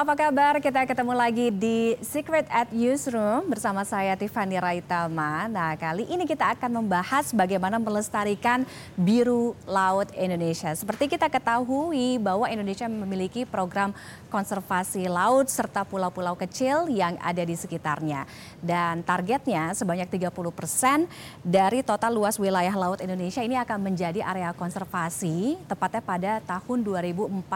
apa kabar? Kita ketemu lagi di Secret at Newsroom bersama saya Tiffany Raitama. Nah, kali ini kita akan membahas bagaimana melestarikan biru laut Indonesia. Seperti kita ketahui bahwa Indonesia memiliki program konservasi laut serta pulau-pulau kecil yang ada di sekitarnya. Dan targetnya sebanyak 30 persen dari total luas wilayah laut Indonesia ini akan menjadi area konservasi tepatnya pada tahun 2045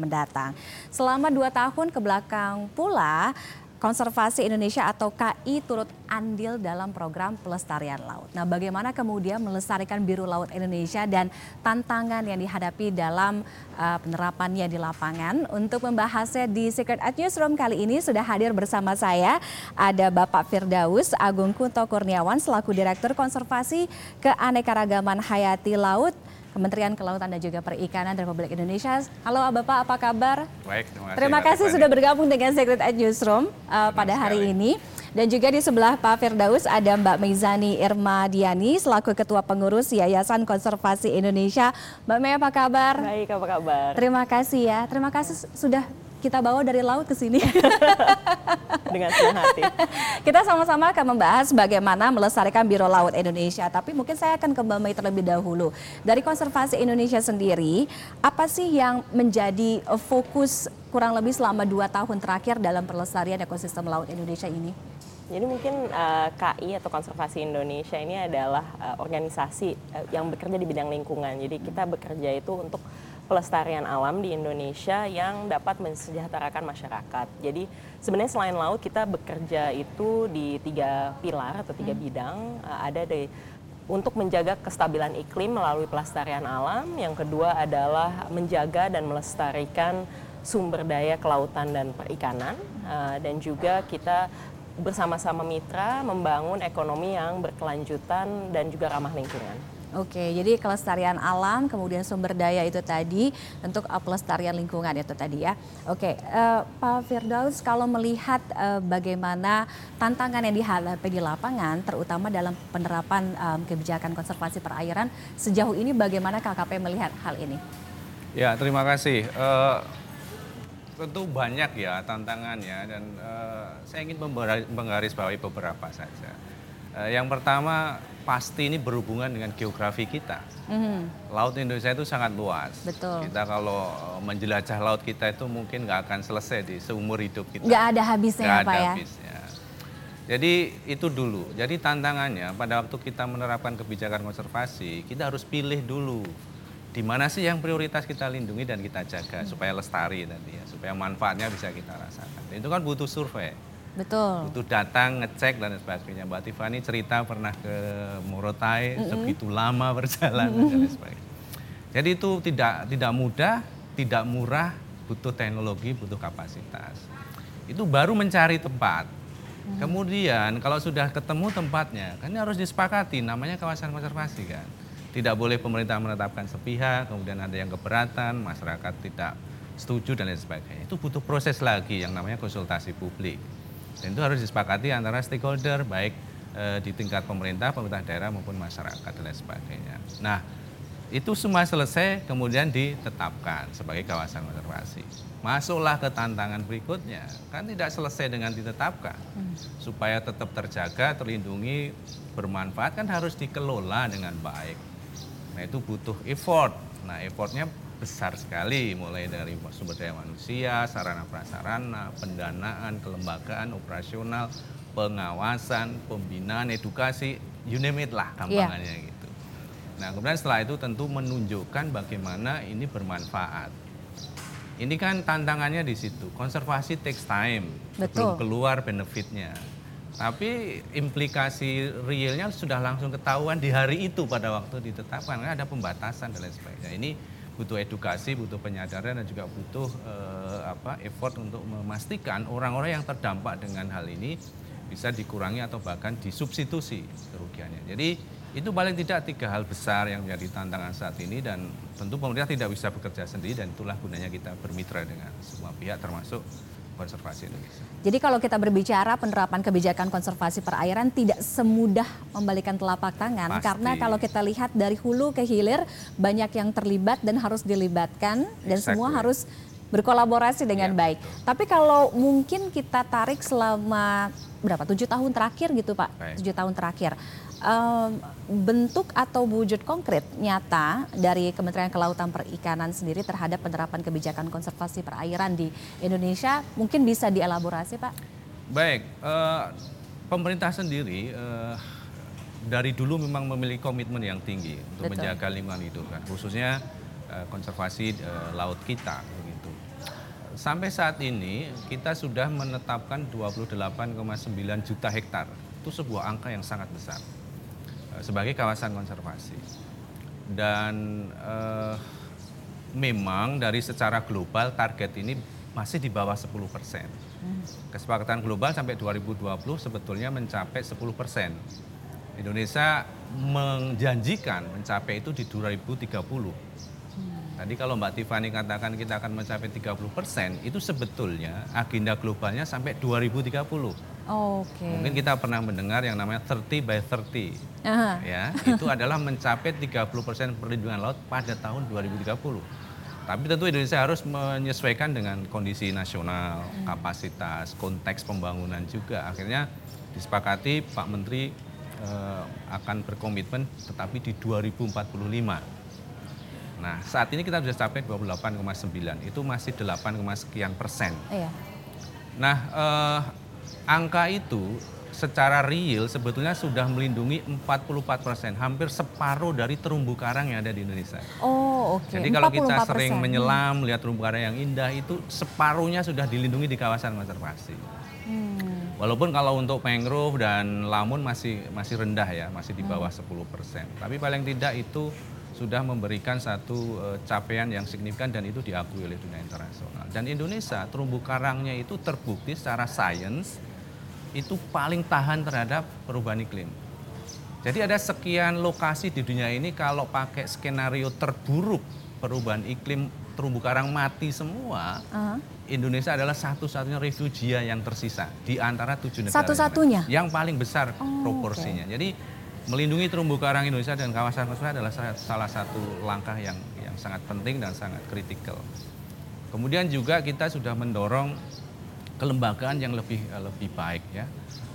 mendatang. Selama dua tahun ke belakang pula, Konservasi Indonesia atau KI turut andil dalam program pelestarian laut. Nah, bagaimana kemudian melestarikan biru laut Indonesia dan tantangan yang dihadapi dalam uh, penerapannya di lapangan? Untuk membahasnya di Secret at Newsroom kali ini sudah hadir bersama saya ada Bapak Firdaus Agung Kunto Kurniawan selaku Direktur Konservasi Keanekaragaman Hayati Laut Kementerian Kelautan dan juga Perikanan Republik Indonesia. Halo Bapak, apa kabar? Baik, terima kasih. Terima kasih sudah bergabung dengan Secret at Newsroom uh, pada hari ini. Dan juga di sebelah Pak Firdaus ada Mbak Meizani Irma Diani selaku Ketua Pengurus Yayasan Konservasi Indonesia. Mbak Mei apa kabar? Baik, apa kabar? Terima kasih ya. Terima kasih sudah kita bawa dari laut ke sini. Dengan senang hati. kita sama-sama akan membahas bagaimana melestarikan Biro Laut Indonesia. Tapi mungkin saya akan ke Mbak Mei terlebih dahulu. Dari konservasi Indonesia sendiri, apa sih yang menjadi uh, fokus kurang lebih selama dua tahun terakhir dalam pelestarian ekosistem laut Indonesia ini? Jadi mungkin uh, KI atau Konservasi Indonesia ini adalah uh, organisasi uh, yang bekerja di bidang lingkungan. Jadi kita bekerja itu untuk pelestarian alam di Indonesia yang dapat mensejahterakan masyarakat. Jadi sebenarnya selain laut kita bekerja itu di tiga pilar atau tiga hmm. bidang. Uh, ada di untuk menjaga kestabilan iklim melalui pelestarian alam. Yang kedua adalah menjaga dan melestarikan sumber daya kelautan dan perikanan. Uh, dan juga kita bersama-sama mitra membangun ekonomi yang berkelanjutan dan juga ramah lingkungan. Oke, jadi kelestarian alam, kemudian sumber daya itu tadi, untuk pelestarian lingkungan itu tadi ya. Oke, uh, Pak Firdaus, kalau melihat uh, bagaimana tantangan yang dihadapi di lapangan, terutama dalam penerapan um, kebijakan konservasi perairan, sejauh ini bagaimana KKP melihat hal ini? Ya, terima kasih. Uh, tentu banyak ya tantangannya dan uh, saya ingin menggarisbawahi beberapa saja. Uh, yang pertama pasti ini berhubungan dengan geografi kita. Mm-hmm. Laut Indonesia itu sangat luas. Betul. Kita kalau menjelajah laut kita itu mungkin nggak akan selesai di seumur hidup kita. Nggak ada habisnya gak Pak ada ya? habisnya. Jadi itu dulu. Jadi tantangannya pada waktu kita menerapkan kebijakan konservasi, kita harus pilih dulu di mana sih yang prioritas kita lindungi dan kita jaga hmm. supaya lestari tadi ya, supaya manfaatnya bisa kita rasakan. Itu kan butuh survei. Betul. Butuh datang, ngecek dan sebagainya. Mbak Tiffany cerita pernah ke Morotai, mm -hmm. segitu lama berjalan mm -hmm. dan sebagainya. Jadi itu tidak tidak mudah, tidak murah, butuh teknologi, butuh kapasitas. Itu baru mencari tempat. Mm. Kemudian kalau sudah ketemu tempatnya, kan ini harus disepakati namanya kawasan konservasi kan. Tidak boleh pemerintah menetapkan sepihak, kemudian ada yang keberatan, masyarakat tidak setuju dan lain sebagainya. Itu butuh proses lagi yang namanya konsultasi publik. Dan itu harus disepakati antara stakeholder baik e, di tingkat pemerintah, pemerintah daerah maupun masyarakat dan lain sebagainya. Nah, itu semua selesai kemudian ditetapkan sebagai kawasan konservasi. Masuklah ke tantangan berikutnya, kan tidak selesai dengan ditetapkan. Hmm. Supaya tetap terjaga, terlindungi, bermanfaat kan harus dikelola dengan baik. Nah, itu butuh effort. Nah, effortnya besar sekali mulai dari sumber daya manusia, sarana prasarana, pendanaan, kelembagaan, operasional, pengawasan, pembinaan, edukasi, you name it lah gampangannya yeah. gitu. Nah kemudian setelah itu tentu menunjukkan bagaimana ini bermanfaat. Ini kan tantangannya di situ. Konservasi takes time, Betul. belum keluar benefitnya. Tapi implikasi realnya sudah langsung ketahuan di hari itu pada waktu ditetapkan. Kan ada pembatasan dan lain sebagainya. Ini butuh edukasi, butuh penyadaran dan juga butuh eh, apa effort untuk memastikan orang-orang yang terdampak dengan hal ini bisa dikurangi atau bahkan disubstitusi kerugiannya. Jadi itu paling tidak tiga hal besar yang menjadi tantangan saat ini dan tentu pemerintah tidak bisa bekerja sendiri dan itulah gunanya kita bermitra dengan semua pihak termasuk konservasi Indonesia. Jadi kalau kita berbicara penerapan kebijakan konservasi perairan tidak semudah membalikan telapak tangan Pasti. karena kalau kita lihat dari hulu ke hilir banyak yang terlibat dan harus dilibatkan dan exactly. semua harus berkolaborasi dengan ya. baik. Tapi kalau mungkin kita tarik selama berapa tujuh tahun terakhir gitu Pak, tujuh tahun terakhir um, bentuk atau wujud konkret nyata dari Kementerian Kelautan Perikanan sendiri terhadap penerapan kebijakan konservasi perairan di Indonesia mungkin bisa dielaborasi Pak? Baik, uh, pemerintah sendiri uh, dari dulu memang memiliki komitmen yang tinggi untuk Betul. menjaga lingkungan hidup kan, khususnya uh, konservasi uh, laut kita begitu. Sampai saat ini kita sudah menetapkan 28,9 juta hektar. Itu sebuah angka yang sangat besar sebagai kawasan konservasi. Dan eh, memang dari secara global target ini masih di bawah 10 persen. Kesepakatan global sampai 2020 sebetulnya mencapai 10 persen. Indonesia menjanjikan mencapai itu di 2030. Tadi kalau Mbak Tiffany katakan kita akan mencapai 30 persen, itu sebetulnya agenda globalnya sampai 2030. Oke. Okay. Mungkin kita pernah mendengar yang namanya 30 by 30. Aha. Ya, itu adalah mencapai 30% perlindungan laut pada tahun 2030. Tapi tentu Indonesia harus menyesuaikan dengan kondisi nasional, hmm. kapasitas, konteks pembangunan juga. Akhirnya disepakati Pak Menteri eh, akan berkomitmen tetapi di 2045. Nah, saat ini kita sudah capai 28,9, itu masih 8, sekian persen. Iya. Nah, eh, angka itu secara real sebetulnya sudah melindungi 44 persen, hampir separuh dari terumbu karang yang ada di Indonesia. Oh, oke. Okay. Jadi kalau kita sering menyelam, melihat terumbu karang yang indah itu separuhnya sudah dilindungi di kawasan konservasi. Hmm. Walaupun kalau untuk mangrove dan lamun masih masih rendah ya, masih di bawah hmm. 10 persen. Tapi paling tidak itu sudah memberikan satu uh, capaian yang signifikan dan itu diakui oleh dunia internasional. Dan Indonesia terumbu karangnya itu terbukti secara sains itu paling tahan terhadap perubahan iklim. Jadi ada sekian lokasi di dunia ini kalau pakai skenario terburuk perubahan iklim terumbu karang mati semua, uh -huh. Indonesia adalah satu-satunya refugia yang tersisa di antara tujuh negara. Satu-satunya? Yang paling besar oh, proporsinya. Okay. Jadi melindungi terumbu karang Indonesia dan kawasan kawasan adalah salah satu langkah yang yang sangat penting dan sangat kritikal. Kemudian juga kita sudah mendorong kelembagaan yang lebih uh, lebih baik ya.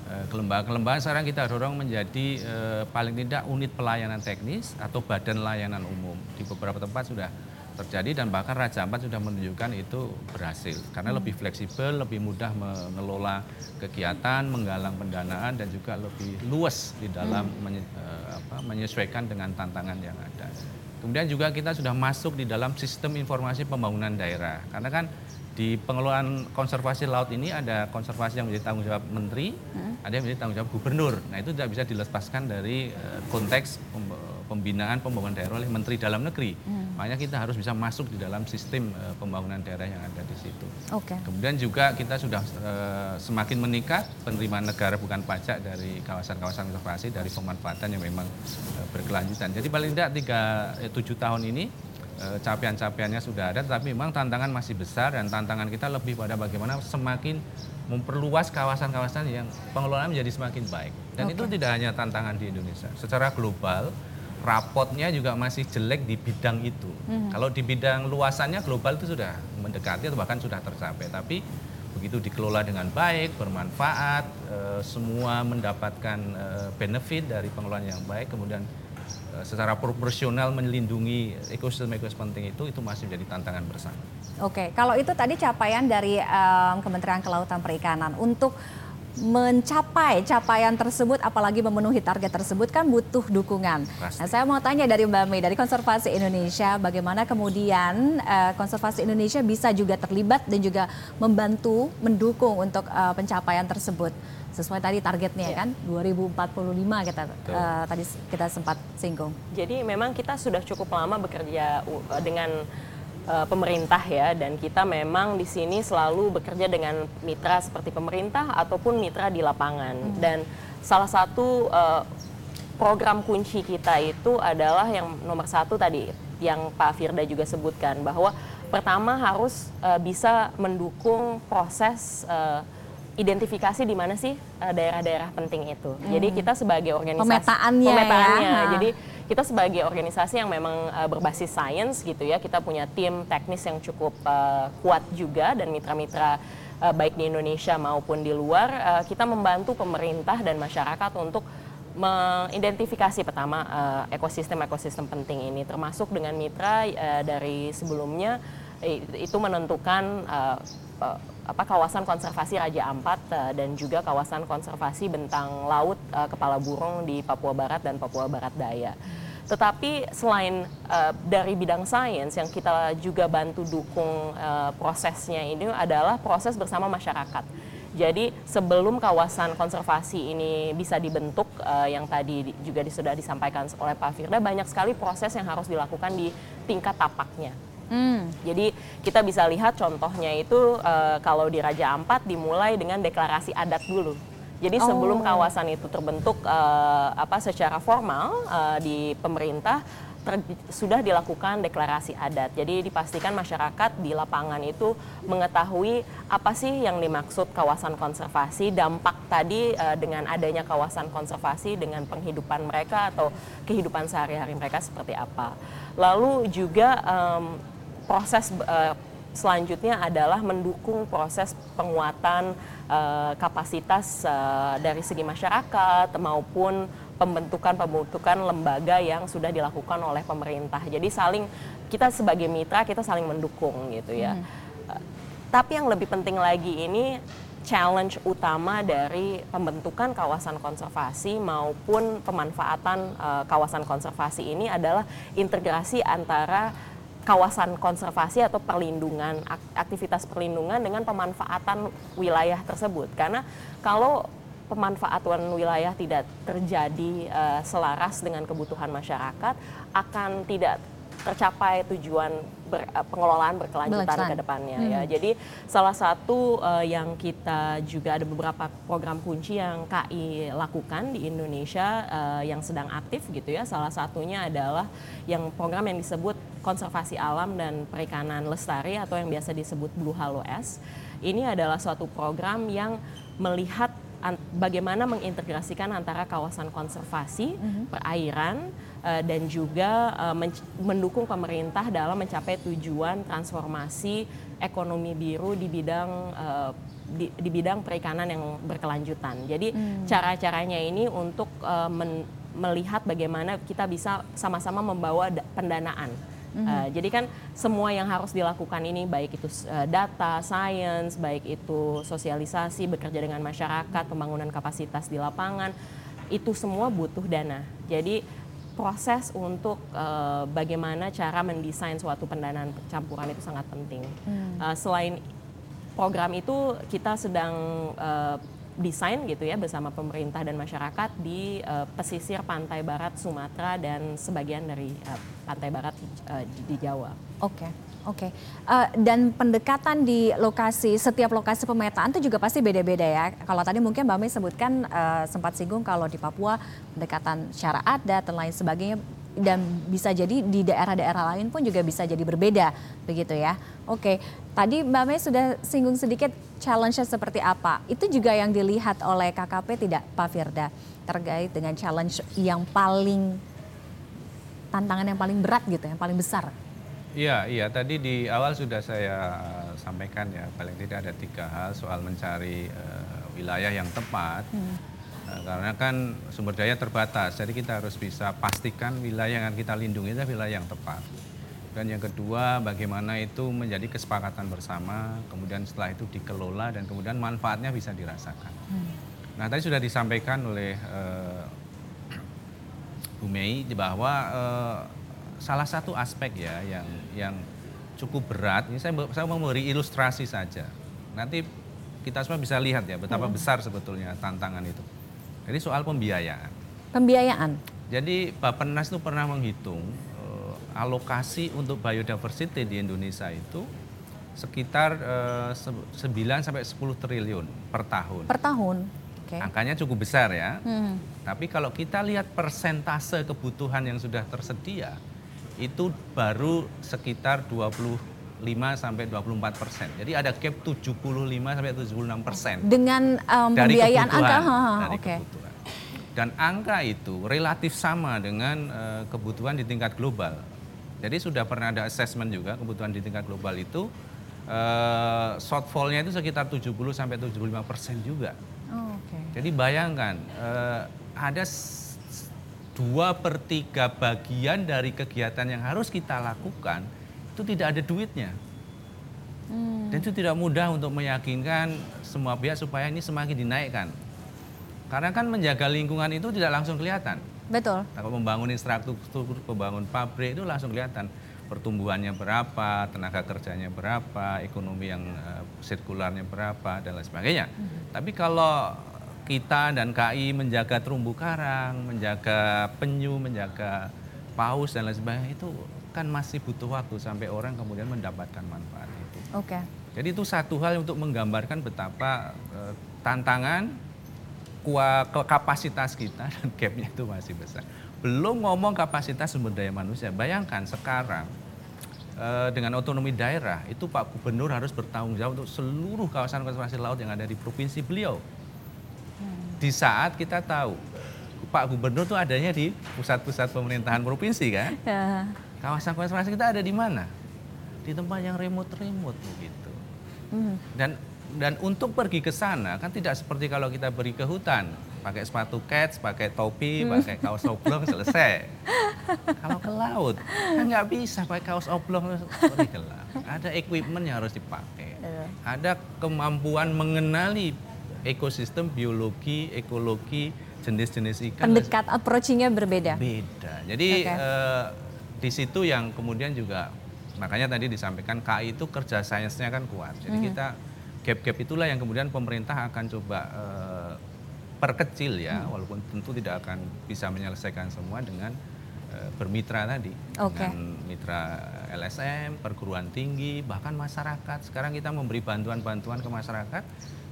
Uh, kelembagaan-kelembagaan sekarang kita dorong menjadi uh, paling tidak unit pelayanan teknis atau badan layanan umum. Di beberapa tempat sudah terjadi dan bahkan Raja Ampat sudah menunjukkan itu berhasil karena hmm. lebih fleksibel, lebih mudah mengelola kegiatan, menggalang pendanaan dan juga lebih luas di dalam hmm. menye, uh, apa, menyesuaikan dengan tantangan yang ada. Kemudian juga kita sudah masuk di dalam sistem informasi pembangunan daerah karena kan di pengelolaan konservasi laut ini ada konservasi yang menjadi tanggung jawab menteri, hmm. ada yang menjadi tanggung jawab gubernur. Nah itu tidak bisa dilepaskan dari uh, konteks pembinaan pembangunan daerah oleh menteri dalam negeri. Hmm. Makanya kita harus bisa masuk di dalam sistem uh, pembangunan daerah yang ada di situ. Okay. Kemudian juga kita sudah uh, semakin meningkat penerimaan negara bukan pajak dari kawasan-kawasan konservasi dari pemanfaatan yang memang uh, berkelanjutan. Jadi paling tidak tiga tujuh tahun ini capaian-capaiannya sudah ada, tapi memang tantangan masih besar dan tantangan kita lebih pada bagaimana semakin memperluas kawasan-kawasan yang pengelolaan menjadi semakin baik. Dan okay. itu tidak hanya tantangan di Indonesia, secara global rapotnya juga masih jelek di bidang itu. Hmm. Kalau di bidang luasannya global itu sudah mendekati atau bahkan sudah tercapai, tapi begitu dikelola dengan baik, bermanfaat, e, semua mendapatkan e, benefit dari pengelolaan yang baik, kemudian Eh, secara proporsional melindungi ekosistem-ekosistem penting itu itu masih menjadi tantangan bersama. Oke, kalau itu tadi capaian dari um, Kementerian Kelautan Perikanan untuk mencapai capaian tersebut apalagi memenuhi target tersebut kan butuh dukungan. Pasti. Nah, saya mau tanya dari Mbak Mei dari Konservasi Indonesia bagaimana kemudian uh, Konservasi Indonesia bisa juga terlibat dan juga membantu mendukung untuk uh, pencapaian tersebut sesuai tadi targetnya yeah. kan 2045 kita uh, tadi kita sempat singgung. Jadi memang kita sudah cukup lama bekerja dengan uh, pemerintah ya dan kita memang di sini selalu bekerja dengan mitra seperti pemerintah ataupun mitra di lapangan hmm. dan salah satu uh, program kunci kita itu adalah yang nomor satu tadi yang Pak Firda juga sebutkan bahwa pertama harus uh, bisa mendukung proses uh, identifikasi di mana sih eh, daerah-daerah penting itu. Hmm. Jadi kita sebagai organisasi pemetaannya, pemetaannya. Ya. Jadi kita sebagai organisasi yang memang uh, berbasis sains gitu ya, kita punya tim teknis yang cukup uh, kuat juga dan mitra-mitra uh, baik di Indonesia maupun di luar, uh, kita membantu pemerintah dan masyarakat untuk mengidentifikasi pertama ekosistem-ekosistem penting ini, termasuk dengan mitra uh, dari sebelumnya itu menentukan uh, uh, apa kawasan konservasi Raja Ampat uh, dan juga kawasan konservasi bentang laut uh, kepala burung di Papua Barat dan Papua Barat Daya. Tetapi selain uh, dari bidang sains yang kita juga bantu dukung uh, prosesnya ini adalah proses bersama masyarakat. Jadi sebelum kawasan konservasi ini bisa dibentuk, uh, yang tadi juga sudah disampaikan oleh Pak Firda, banyak sekali proses yang harus dilakukan di tingkat tapaknya. Hmm. Jadi kita bisa lihat contohnya itu uh, kalau di Raja Ampat dimulai dengan deklarasi adat dulu. Jadi oh. sebelum kawasan itu terbentuk uh, apa secara formal uh, di pemerintah ter, sudah dilakukan deklarasi adat. Jadi dipastikan masyarakat di lapangan itu mengetahui apa sih yang dimaksud kawasan konservasi, dampak tadi uh, dengan adanya kawasan konservasi dengan penghidupan mereka atau kehidupan sehari-hari mereka seperti apa. Lalu juga um, proses uh, selanjutnya adalah mendukung proses penguatan uh, kapasitas uh, dari segi masyarakat maupun pembentukan-pembentukan lembaga yang sudah dilakukan oleh pemerintah. Jadi saling kita sebagai mitra kita saling mendukung gitu ya. Hmm. Uh, tapi yang lebih penting lagi ini challenge utama dari pembentukan kawasan konservasi maupun pemanfaatan uh, kawasan konservasi ini adalah integrasi antara kawasan konservasi atau perlindungan aktivitas perlindungan dengan pemanfaatan wilayah tersebut. Karena kalau pemanfaatan wilayah tidak terjadi uh, selaras dengan kebutuhan masyarakat akan tidak tercapai tujuan ber, uh, pengelolaan berkelanjutan ke depannya ya. hmm. ya. Jadi salah satu uh, yang kita juga ada beberapa program kunci yang KI lakukan di Indonesia uh, yang sedang aktif gitu ya. Salah satunya adalah yang program yang disebut konservasi alam dan perikanan lestari atau yang biasa disebut Blue Halo S. Ini adalah suatu program yang melihat bagaimana mengintegrasikan antara kawasan konservasi, mm -hmm. perairan, uh, dan juga uh, mendukung pemerintah dalam mencapai tujuan transformasi ekonomi biru di bidang uh, di, di bidang perikanan yang berkelanjutan. Jadi hmm. cara-caranya ini untuk uh, men, melihat bagaimana kita bisa sama-sama membawa pendanaan. Mm-hmm. Uh, jadi kan semua yang harus dilakukan ini baik itu uh, data, science, baik itu sosialisasi, bekerja dengan masyarakat, pembangunan kapasitas di lapangan, itu semua butuh dana. Jadi proses untuk uh, bagaimana cara mendesain suatu pendanaan campuran itu sangat penting. Hmm. Uh, selain program itu kita sedang uh, desain gitu ya bersama pemerintah dan masyarakat di uh, pesisir pantai barat Sumatera dan sebagian dari uh, pantai barat uh, di Jawa. Oke. Okay. Oke, okay. uh, dan pendekatan di lokasi setiap lokasi pemetaan itu juga pasti beda-beda ya. Kalau tadi mungkin Mbak Mei sebutkan uh, sempat singgung kalau di Papua pendekatan secara adat dan lain sebagainya dan bisa jadi di daerah-daerah lain pun juga bisa jadi berbeda begitu ya. Oke, tadi Mbak Mei sudah singgung sedikit challenge-nya seperti apa. Itu juga yang dilihat oleh KKP tidak Pak Firda terkait dengan challenge yang paling tantangan yang paling berat gitu, yang paling besar. Iya, iya. Tadi di awal sudah saya sampaikan ya, paling tidak ada tiga hal soal mencari uh, wilayah yang tepat. Hmm. Uh, karena kan sumber daya terbatas, jadi kita harus bisa pastikan wilayah yang kita lindungi itu wilayah yang tepat. Dan yang kedua, bagaimana itu menjadi kesepakatan bersama, kemudian setelah itu dikelola dan kemudian manfaatnya bisa dirasakan. Hmm. Nah, tadi sudah disampaikan oleh uh, Bu Mei bahwa uh, salah satu aspek ya yang yang cukup berat. Ini saya saya mau memberi ilustrasi saja. Nanti kita semua bisa lihat ya betapa hmm. besar sebetulnya tantangan itu. Jadi soal pembiayaan. Pembiayaan. Jadi Bapenas itu pernah menghitung uh, alokasi untuk biodiversity di Indonesia itu sekitar uh, eh, 9 sampai 10 triliun per tahun. Per tahun. Okay. Angkanya cukup besar ya. Hmm. Tapi kalau kita lihat persentase kebutuhan yang sudah tersedia, itu baru sekitar 25 sampai 24 persen. Jadi ada gap 75 sampai 76 persen. Dengan um, pembiayaan angka, dari okay. kebutuhan. Dan angka itu relatif sama dengan uh, kebutuhan di tingkat global. Jadi sudah pernah ada assessment juga kebutuhan di tingkat global itu uh, shortfallnya itu sekitar 70 sampai 75 persen juga. Jadi bayangkan uh, ada dua per tiga bagian dari kegiatan yang harus kita lakukan itu tidak ada duitnya. Hmm. Dan itu tidak mudah untuk meyakinkan semua pihak supaya ini semakin dinaikkan. Karena kan menjaga lingkungan itu tidak langsung kelihatan. Betul. Kalau membangun infrastruktur, membangun pabrik itu langsung kelihatan pertumbuhannya berapa, tenaga kerjanya berapa, ekonomi yang uh, sirkularnya berapa dan lain sebagainya. Hmm. Tapi kalau kita dan KI menjaga terumbu karang, menjaga penyu, menjaga paus dan lain sebagainya itu kan masih butuh waktu sampai orang kemudian mendapatkan manfaat itu. Oke. Okay. Jadi itu satu hal untuk menggambarkan betapa uh, tantangan kapasitas kita dan gapnya itu masih besar. Belum ngomong kapasitas sumber daya manusia. Bayangkan sekarang eh, dengan otonomi daerah itu Pak Gubernur harus bertanggung jawab untuk seluruh kawasan konservasi laut yang ada di provinsi beliau. Di saat kita tahu Pak Gubernur itu adanya di pusat-pusat pemerintahan provinsi kan. Ya. Kawasan konservasi kita ada di mana? Di tempat yang remote-remote begitu. Hmm. Dan dan untuk pergi ke sana kan tidak seperti kalau kita beri ke hutan pakai sepatu cats, pakai topi, hmm. pakai kaos oblong selesai. kalau ke laut kan nggak bisa pakai kaos oblong pergi ke laut. Ada equipment yang harus dipakai. Iya. Ada kemampuan mengenali ekosistem, biologi, ekologi, jenis-jenis ikan. Pendekat approachingnya berbeda. Beda. Jadi okay. eh, di situ yang kemudian juga makanya tadi disampaikan KI itu kerja sainsnya kan kuat. Jadi hmm. kita gap-gap itulah yang kemudian pemerintah akan coba uh, perkecil ya, hmm. walaupun tentu tidak akan bisa menyelesaikan semua dengan uh, bermitra tadi, okay. dengan mitra LSM, perguruan tinggi, bahkan masyarakat. Sekarang kita memberi bantuan-bantuan ke masyarakat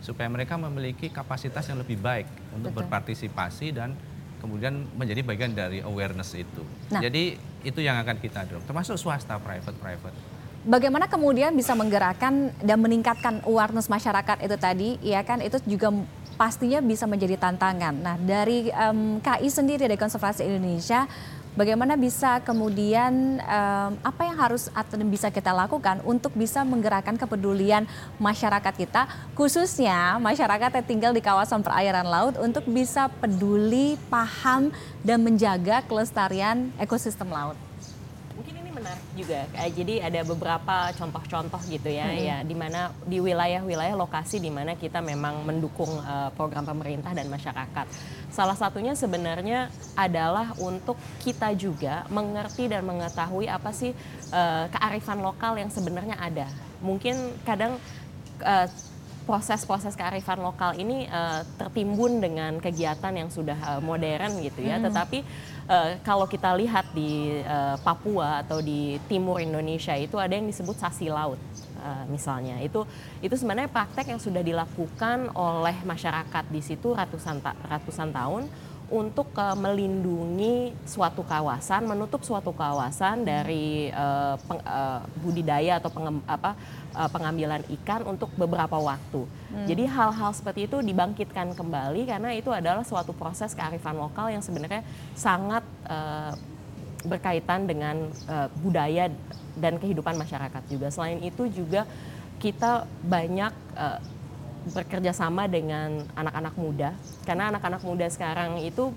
supaya mereka memiliki kapasitas yang lebih baik untuk Betul. berpartisipasi dan kemudian menjadi bagian dari awareness itu. Nah. Jadi itu yang akan kita dorong, termasuk swasta, private, private bagaimana kemudian bisa menggerakkan dan meningkatkan awareness masyarakat itu tadi, ya kan itu juga pastinya bisa menjadi tantangan. Nah dari um, KI sendiri dari Konservasi Indonesia, bagaimana bisa kemudian um, apa yang harus atau bisa kita lakukan untuk bisa menggerakkan kepedulian masyarakat kita, khususnya masyarakat yang tinggal di kawasan perairan laut untuk bisa peduli, paham dan menjaga kelestarian ekosistem laut juga. Jadi ada beberapa contoh-contoh gitu ya, hmm. ya di mana di wilayah-wilayah lokasi di mana kita memang mendukung uh, program pemerintah dan masyarakat. Salah satunya sebenarnya adalah untuk kita juga mengerti dan mengetahui apa sih uh, kearifan lokal yang sebenarnya ada. Mungkin kadang uh, proses-proses kearifan lokal ini uh, tertimbun dengan kegiatan yang sudah uh, modern gitu ya, hmm. tetapi uh, kalau kita lihat di uh, Papua atau di timur Indonesia itu ada yang disebut sasi laut. Uh, misalnya itu itu sebenarnya praktek yang sudah dilakukan oleh masyarakat di situ ratusan ta ratusan tahun untuk uh, melindungi suatu kawasan, menutup suatu kawasan dari uh, peng, uh, budidaya atau pengem, apa, uh, pengambilan ikan untuk beberapa waktu. Hmm. Jadi hal-hal seperti itu dibangkitkan kembali karena itu adalah suatu proses kearifan lokal yang sebenarnya sangat uh, berkaitan dengan uh, budaya dan kehidupan masyarakat juga. Selain itu juga kita banyak uh, bekerja sama dengan anak-anak muda karena anak-anak muda sekarang itu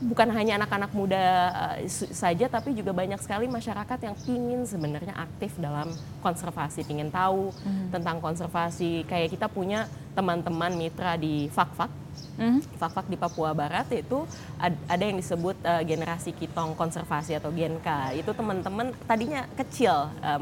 bukan hanya anak-anak muda uh, saja tapi juga banyak sekali masyarakat yang ingin sebenarnya aktif dalam konservasi, ingin tahu hmm. tentang konservasi. Kayak kita punya teman-teman mitra di Fakfak, hmm. Fakfak di Papua Barat itu ada yang disebut uh, generasi kitong konservasi atau GenK. Itu teman-teman tadinya kecil uh,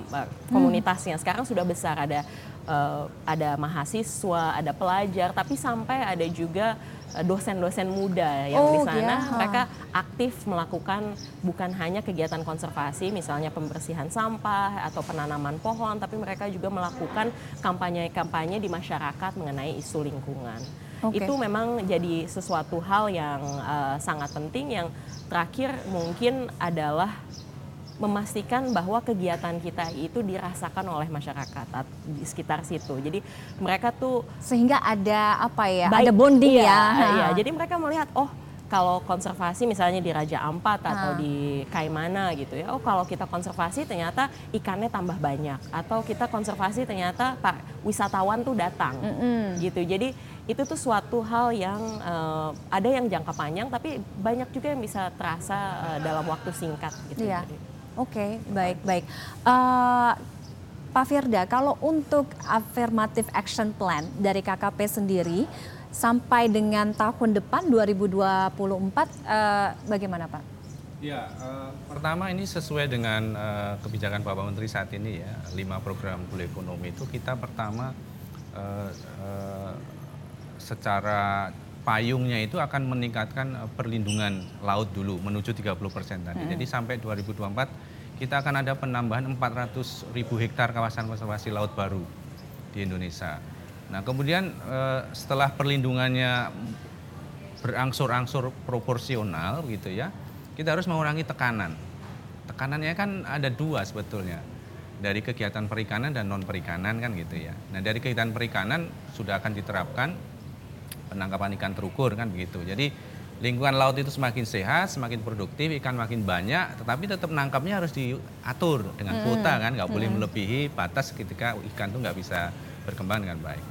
komunitasnya, sekarang sudah besar ada uh, ada mahasiswa, ada pelajar, tapi sampai ada juga eh, dosen-dosen muda yang oh, di sana yeah. mereka aktif melakukan bukan hanya kegiatan konservasi misalnya pembersihan sampah atau penanaman pohon tapi mereka juga melakukan kampanye-kampanye di masyarakat mengenai isu lingkungan. Okay. Itu memang jadi sesuatu hal yang uh, sangat penting yang terakhir mungkin adalah memastikan bahwa kegiatan kita itu dirasakan oleh masyarakat di sekitar situ. Jadi mereka tuh sehingga ada apa ya? Baik, ada bonding iya, ya. Iya, jadi mereka melihat oh kalau konservasi misalnya di Raja Ampat atau Ah. di Kaimana gitu ya. Oh kalau kita konservasi ternyata ikannya tambah banyak atau kita konservasi ternyata pak wisatawan tuh datang gitu. Jadi itu tuh suatu hal yang eh, ada yang jangka panjang tapi banyak juga yang bisa terasa eh, dalam waktu singkat gitu. Iya. Jadi, Oke, baik, baik. Eh, Pak Firda, kalau untuk affirmative action plan dari KKP sendiri sampai dengan tahun depan 2024 eh, bagaimana Pak? Ya, eh, pertama ini sesuai dengan eh, kebijakan Bapak Menteri saat ini ya, lima program Blue Ekonomi itu kita pertama eh, eh, secara payungnya itu akan meningkatkan eh, perlindungan laut dulu menuju 30 persen tadi. Jadi sampai 2024 kita akan ada penambahan 400 ribu hektar kawasan konservasi laut baru di Indonesia. Nah kemudian eh, setelah perlindungannya berangsur-angsur proporsional gitu ya, kita harus mengurangi tekanan. Tekanannya kan ada dua sebetulnya. Dari kegiatan perikanan dan non perikanan kan gitu ya. Nah, dari kegiatan perikanan sudah akan diterapkan penangkapan ikan terukur kan begitu. Jadi lingkungan laut itu semakin sehat, semakin produktif, ikan makin banyak, tetapi tetap nangkapnya harus diatur dengan kuota kan, nggak boleh melebihi batas ketika ikan itu nggak bisa berkembang dengan baik.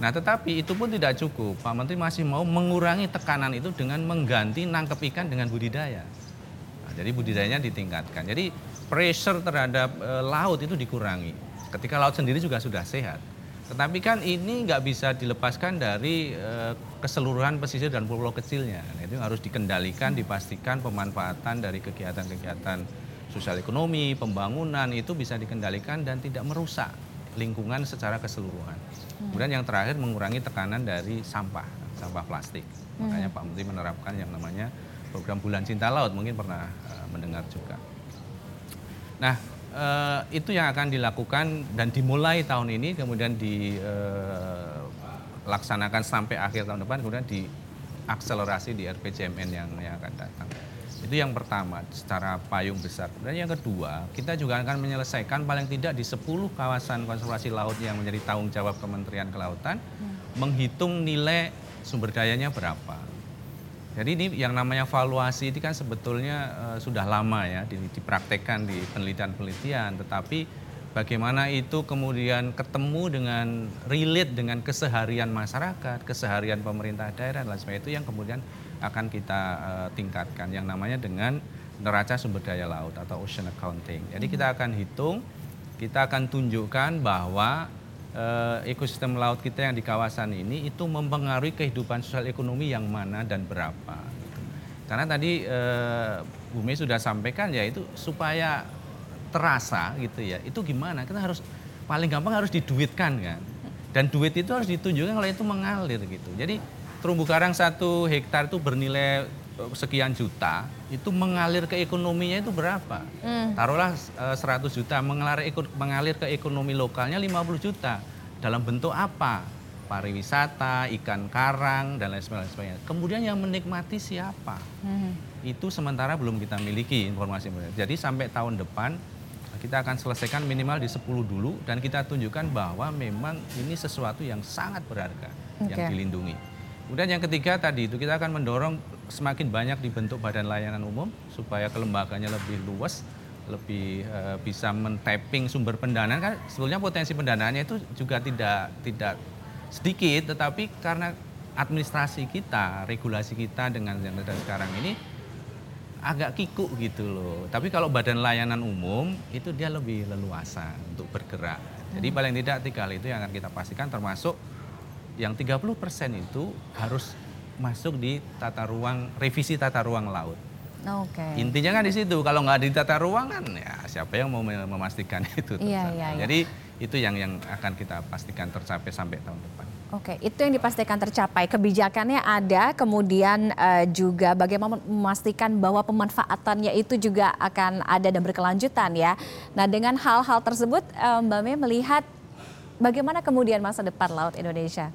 Nah, tetapi itu pun tidak cukup. Pak Menteri masih mau mengurangi tekanan itu dengan mengganti nangkep ikan dengan budidaya. Nah, jadi budidayanya ditingkatkan. Jadi pressure terhadap eh, laut itu dikurangi. Ketika laut sendiri juga sudah sehat. Tetapi kan ini nggak bisa dilepaskan dari eh, keseluruhan pesisir dan pulau kecilnya. Nah, itu harus dikendalikan, dipastikan pemanfaatan dari kegiatan-kegiatan sosial ekonomi, pembangunan itu bisa dikendalikan dan tidak merusak lingkungan secara keseluruhan. Kemudian yang terakhir mengurangi tekanan dari sampah, sampah plastik. Makanya Pak Menteri menerapkan yang namanya program Bulan Cinta Laut, mungkin pernah eh, mendengar juga. Nah, eh, itu yang akan dilakukan dan dimulai tahun ini, kemudian dilaksanakan sampai akhir tahun depan, kemudian diakselerasi di RPJMN yang, yang akan datang. Itu yang pertama, secara payung besar. Dan yang kedua, kita juga akan menyelesaikan paling tidak di 10 kawasan konservasi laut yang menjadi tanggung jawab Kementerian Kelautan, menghitung nilai sumber dayanya berapa. Jadi ini yang namanya valuasi itu kan sebetulnya eh, sudah lama ya di- dipraktekkan di penelitian-penelitian, tetapi bagaimana itu kemudian ketemu dengan relate dengan keseharian masyarakat, keseharian pemerintah daerah dan lain sebagainya itu yang kemudian akan kita eh, tingkatkan. Yang namanya dengan neraca sumber daya laut atau ocean accounting. Jadi kita akan hitung, kita akan tunjukkan bahwa eh, ekosistem laut kita yang di kawasan ini itu mempengaruhi kehidupan sosial ekonomi yang mana dan berapa. Karena tadi eh, Bu Mei sudah sampaikan ya itu supaya terasa gitu ya, itu gimana? Kita harus paling gampang harus diduitkan kan. Dan duit itu harus ditunjukkan kalau itu mengalir gitu. Jadi terumbu karang satu hektar itu bernilai sekian juta, itu mengalir ke ekonominya itu berapa? Taruhlah eh, 100 juta, mengalir, mengalir ke ekonomi lokalnya 50 juta. Dalam bentuk apa? Pariwisata, ikan karang, dan lain sebagainya. Kemudian yang menikmati siapa? Itu sementara belum kita miliki informasi. Jadi sampai tahun depan kita akan selesaikan minimal di 10 dulu dan kita tunjukkan bahwa memang ini sesuatu yang sangat berharga yang Oke. dilindungi. Kemudian yang ketiga tadi itu kita akan mendorong semakin banyak dibentuk badan layanan umum supaya kelembaganya lebih luas, lebih eh, bisa men-tapping sumber pendanaan kan sebetulnya potensi pendanaannya itu juga tidak tidak sedikit tetapi karena administrasi kita, regulasi kita dengan yang ada sekarang ini agak kikuk gitu loh. Tapi kalau badan layanan umum itu dia lebih leluasa untuk bergerak. Jadi paling tidak tiga hal itu yang akan kita pastikan termasuk yang 30% itu harus masuk di tata ruang revisi tata ruang laut. Oke. Intinya kan di situ. Kalau nggak di tata ruang kan ya siapa yang mau mem- memastikan itu? Iya, iya, iya. Jadi itu yang yang akan kita pastikan tercapai sampai tahun depan. Oke, itu yang dipastikan tercapai. Kebijakannya ada, kemudian eh, juga bagaimana memastikan bahwa pemanfaatannya itu juga akan ada dan berkelanjutan ya. Nah, dengan hal-hal tersebut, eh, Mbak Mei melihat bagaimana kemudian masa depan laut Indonesia?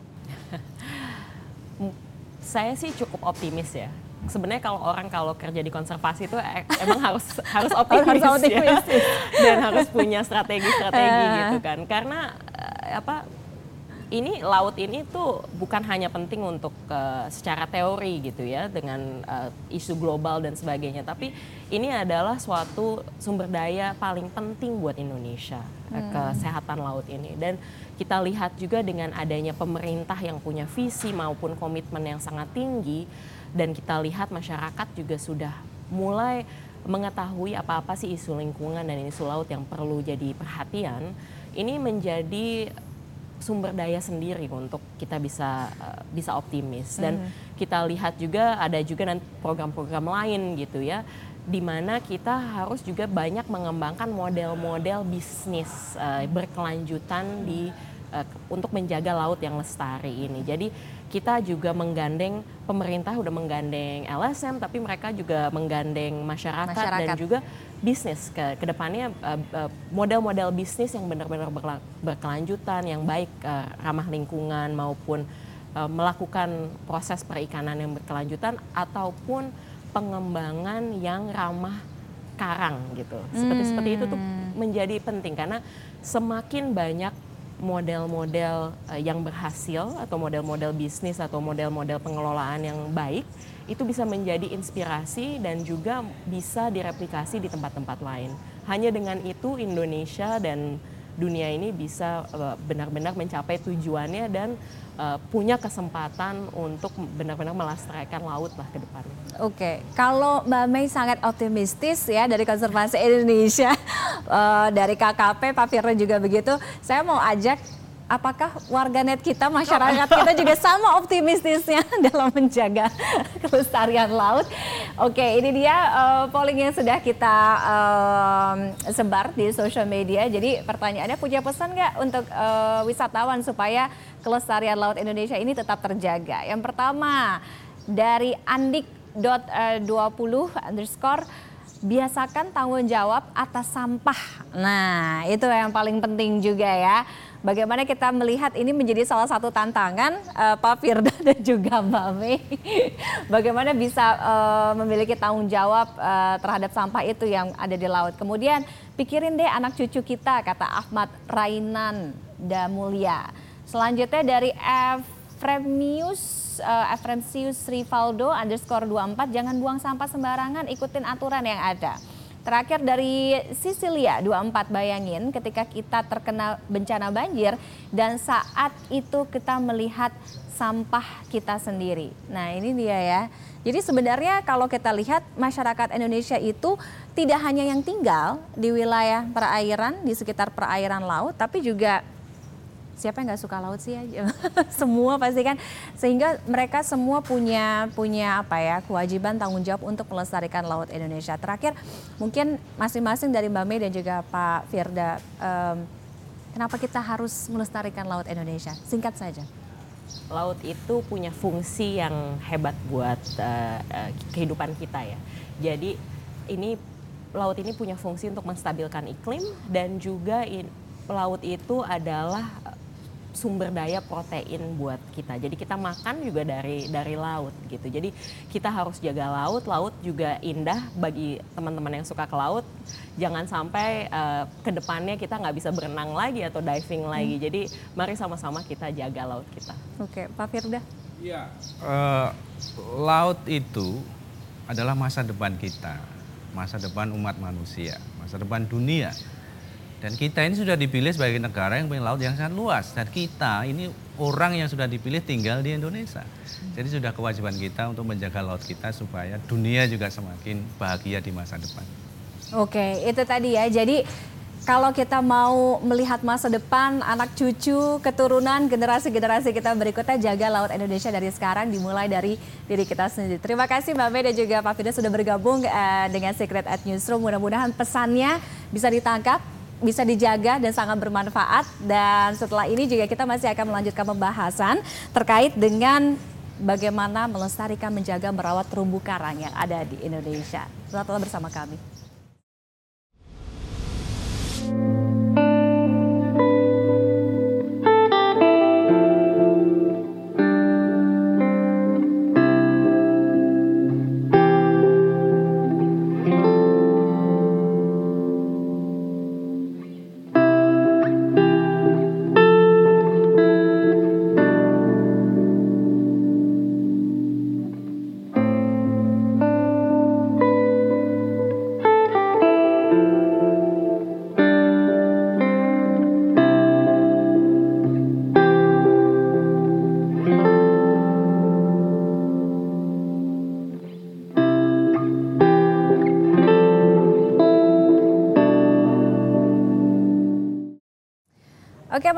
Saya sih cukup optimis ya. Sebenarnya kalau orang kalau kerja di konservasi itu e- emang harus harus optimis, Harus optimis. ya. dan harus punya strategi-strategi gitu kan. Karena eh, apa ini laut ini tuh bukan hanya penting untuk uh, secara teori gitu ya dengan uh, isu global dan sebagainya, tapi ini adalah suatu sumber daya paling penting buat Indonesia hmm. kesehatan laut ini dan kita lihat juga dengan adanya pemerintah yang punya visi maupun komitmen yang sangat tinggi dan kita lihat masyarakat juga sudah mulai mengetahui apa-apa sih isu lingkungan dan isu laut yang perlu jadi perhatian ini menjadi sumber daya sendiri untuk kita bisa uh, bisa optimis dan -hmm. kita lihat juga ada juga nanti program-program lain gitu ya di mana kita harus juga banyak mengembangkan model-model bisnis uh, berkelanjutan di uh, untuk menjaga laut yang lestari ini. Jadi kita juga menggandeng pemerintah udah menggandeng LSM tapi mereka juga menggandeng masyarakat, masyarakat. dan juga bisnis ke ke depannya eh, eh, model-model bisnis yang benar-benar berkelanjutan yang baik uh, ramah lingkungan maupun melakukan proses perikanan yang berkelanjutan ataupun pengembangan yang ramah karang gitu seperti hmm. seperti itu tuh menjadi penting karena semakin banyak model-model yang berhasil atau model-model bisnis atau model-model pengelolaan yang baik itu bisa menjadi inspirasi dan juga bisa direplikasi di tempat-tempat lain. Hanya dengan itu Indonesia dan dunia ini bisa uh, benar-benar mencapai tujuannya dan uh, punya kesempatan untuk benar-benar melestarikan laut lah ke depannya. Oke, kalau Mbak Mei sangat optimistis ya dari Konservasi Indonesia, uh, dari KKP, Pak Firno juga begitu. Saya mau ajak apakah warganet kita, masyarakat kita juga sama optimistisnya dalam menjaga kelestarian laut? Oke, ini dia uh, polling yang sudah kita uh, sebar di sosial media. Jadi pertanyaannya punya pesan nggak untuk uh, wisatawan supaya kelestarian laut Indonesia ini tetap terjaga? Yang pertama dari Andik dot dua puluh underscore biasakan tanggung jawab atas sampah. Nah, itu yang paling penting juga ya. Bagaimana kita melihat ini menjadi salah satu tantangan uh, Pak Firda dan juga Mbak Mei. Bagaimana bisa uh, memiliki tanggung jawab uh, terhadap sampah itu yang ada di laut. Kemudian pikirin deh anak cucu kita, kata Ahmad Rainan Damulia. Selanjutnya dari Efremius uh, Efremsius Rivaldo underscore 24 jangan buang sampah sembarangan ikutin aturan yang ada. Terakhir dari Sicilia 24 bayangin ketika kita terkena bencana banjir dan saat itu kita melihat sampah kita sendiri. Nah ini dia ya. Jadi sebenarnya kalau kita lihat masyarakat Indonesia itu tidak hanya yang tinggal di wilayah perairan, di sekitar perairan laut, tapi juga siapa yang nggak suka laut sih ya? Semua pasti kan. Sehingga mereka semua punya punya apa ya kewajiban tanggung jawab untuk melestarikan laut Indonesia. Terakhir mungkin masing-masing dari Mbak Mei dan juga Pak Firda um, kenapa kita harus melestarikan laut Indonesia? Singkat saja. Laut itu punya fungsi yang hebat buat uh, kehidupan kita ya. Jadi ini laut ini punya fungsi untuk menstabilkan iklim dan juga in, laut itu adalah sumber daya protein buat kita. Jadi kita makan juga dari dari laut gitu. Jadi kita harus jaga laut. Laut juga indah bagi teman-teman yang suka ke laut. Jangan sampai uh, ke depannya kita nggak bisa berenang lagi atau diving lagi. Hmm. Jadi mari sama-sama kita jaga laut kita. Oke, Pak Firda. Iya, uh, laut itu adalah masa depan kita, masa depan umat manusia, masa depan dunia. Dan kita ini sudah dipilih sebagai negara yang punya laut yang sangat luas. Dan kita ini orang yang sudah dipilih tinggal di Indonesia. Jadi sudah kewajiban kita untuk menjaga laut kita supaya dunia juga semakin bahagia di masa depan. Oke, itu tadi ya. Jadi kalau kita mau melihat masa depan anak cucu, keturunan, generasi-generasi kita berikutnya jaga laut Indonesia dari sekarang dimulai dari diri kita sendiri. Terima kasih Mbak Mei dan juga Pak Fida sudah bergabung uh, dengan Secret at Newsroom. Mudah-mudahan pesannya bisa ditangkap bisa dijaga dan sangat bermanfaat. Dan setelah ini juga kita masih akan melanjutkan pembahasan terkait dengan bagaimana melestarikan, menjaga, merawat terumbu karang yang ada di Indonesia. Tetaplah bersama kami.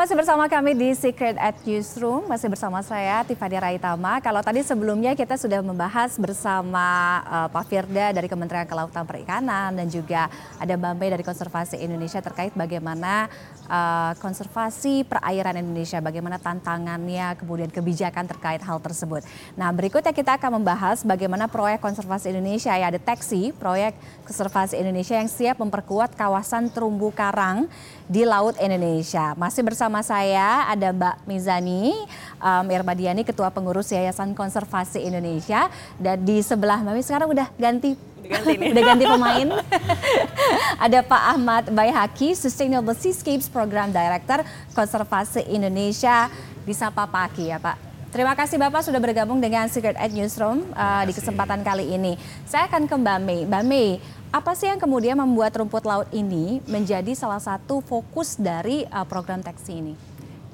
Masih bersama kami di Secret at Newsroom. Masih bersama saya Tiffany Raitama. Kalau tadi sebelumnya kita sudah membahas bersama uh, Pak Firda dari Kementerian Kelautan Perikanan dan juga ada Mbak Mei dari Konservasi Indonesia terkait bagaimana uh, konservasi perairan Indonesia, bagaimana tantangannya, kemudian kebijakan terkait hal tersebut. Nah, berikutnya kita akan membahas bagaimana proyek konservasi Indonesia ya deteksi proyek konservasi Indonesia yang siap memperkuat kawasan terumbu karang di Laut Indonesia. Masih bersama saya ada Mbak Mizani um, Irmadiani, Ketua Pengurus Yayasan Konservasi Indonesia. Dan di sebelah Mbak sekarang udah ganti ganti udah ganti pemain. ada Pak Ahmad Bayhaki, Sustainable Seascapes Program Director Konservasi Indonesia. Disapa Paki ya Pak. Terima kasih Bapak sudah bergabung dengan Secret Ed Newsroom uh, di kesempatan kali ini. Saya akan ke Mbak Mei. Mbak Mei, apa sih yang kemudian membuat rumput laut ini menjadi salah satu fokus dari uh, program teksi ini?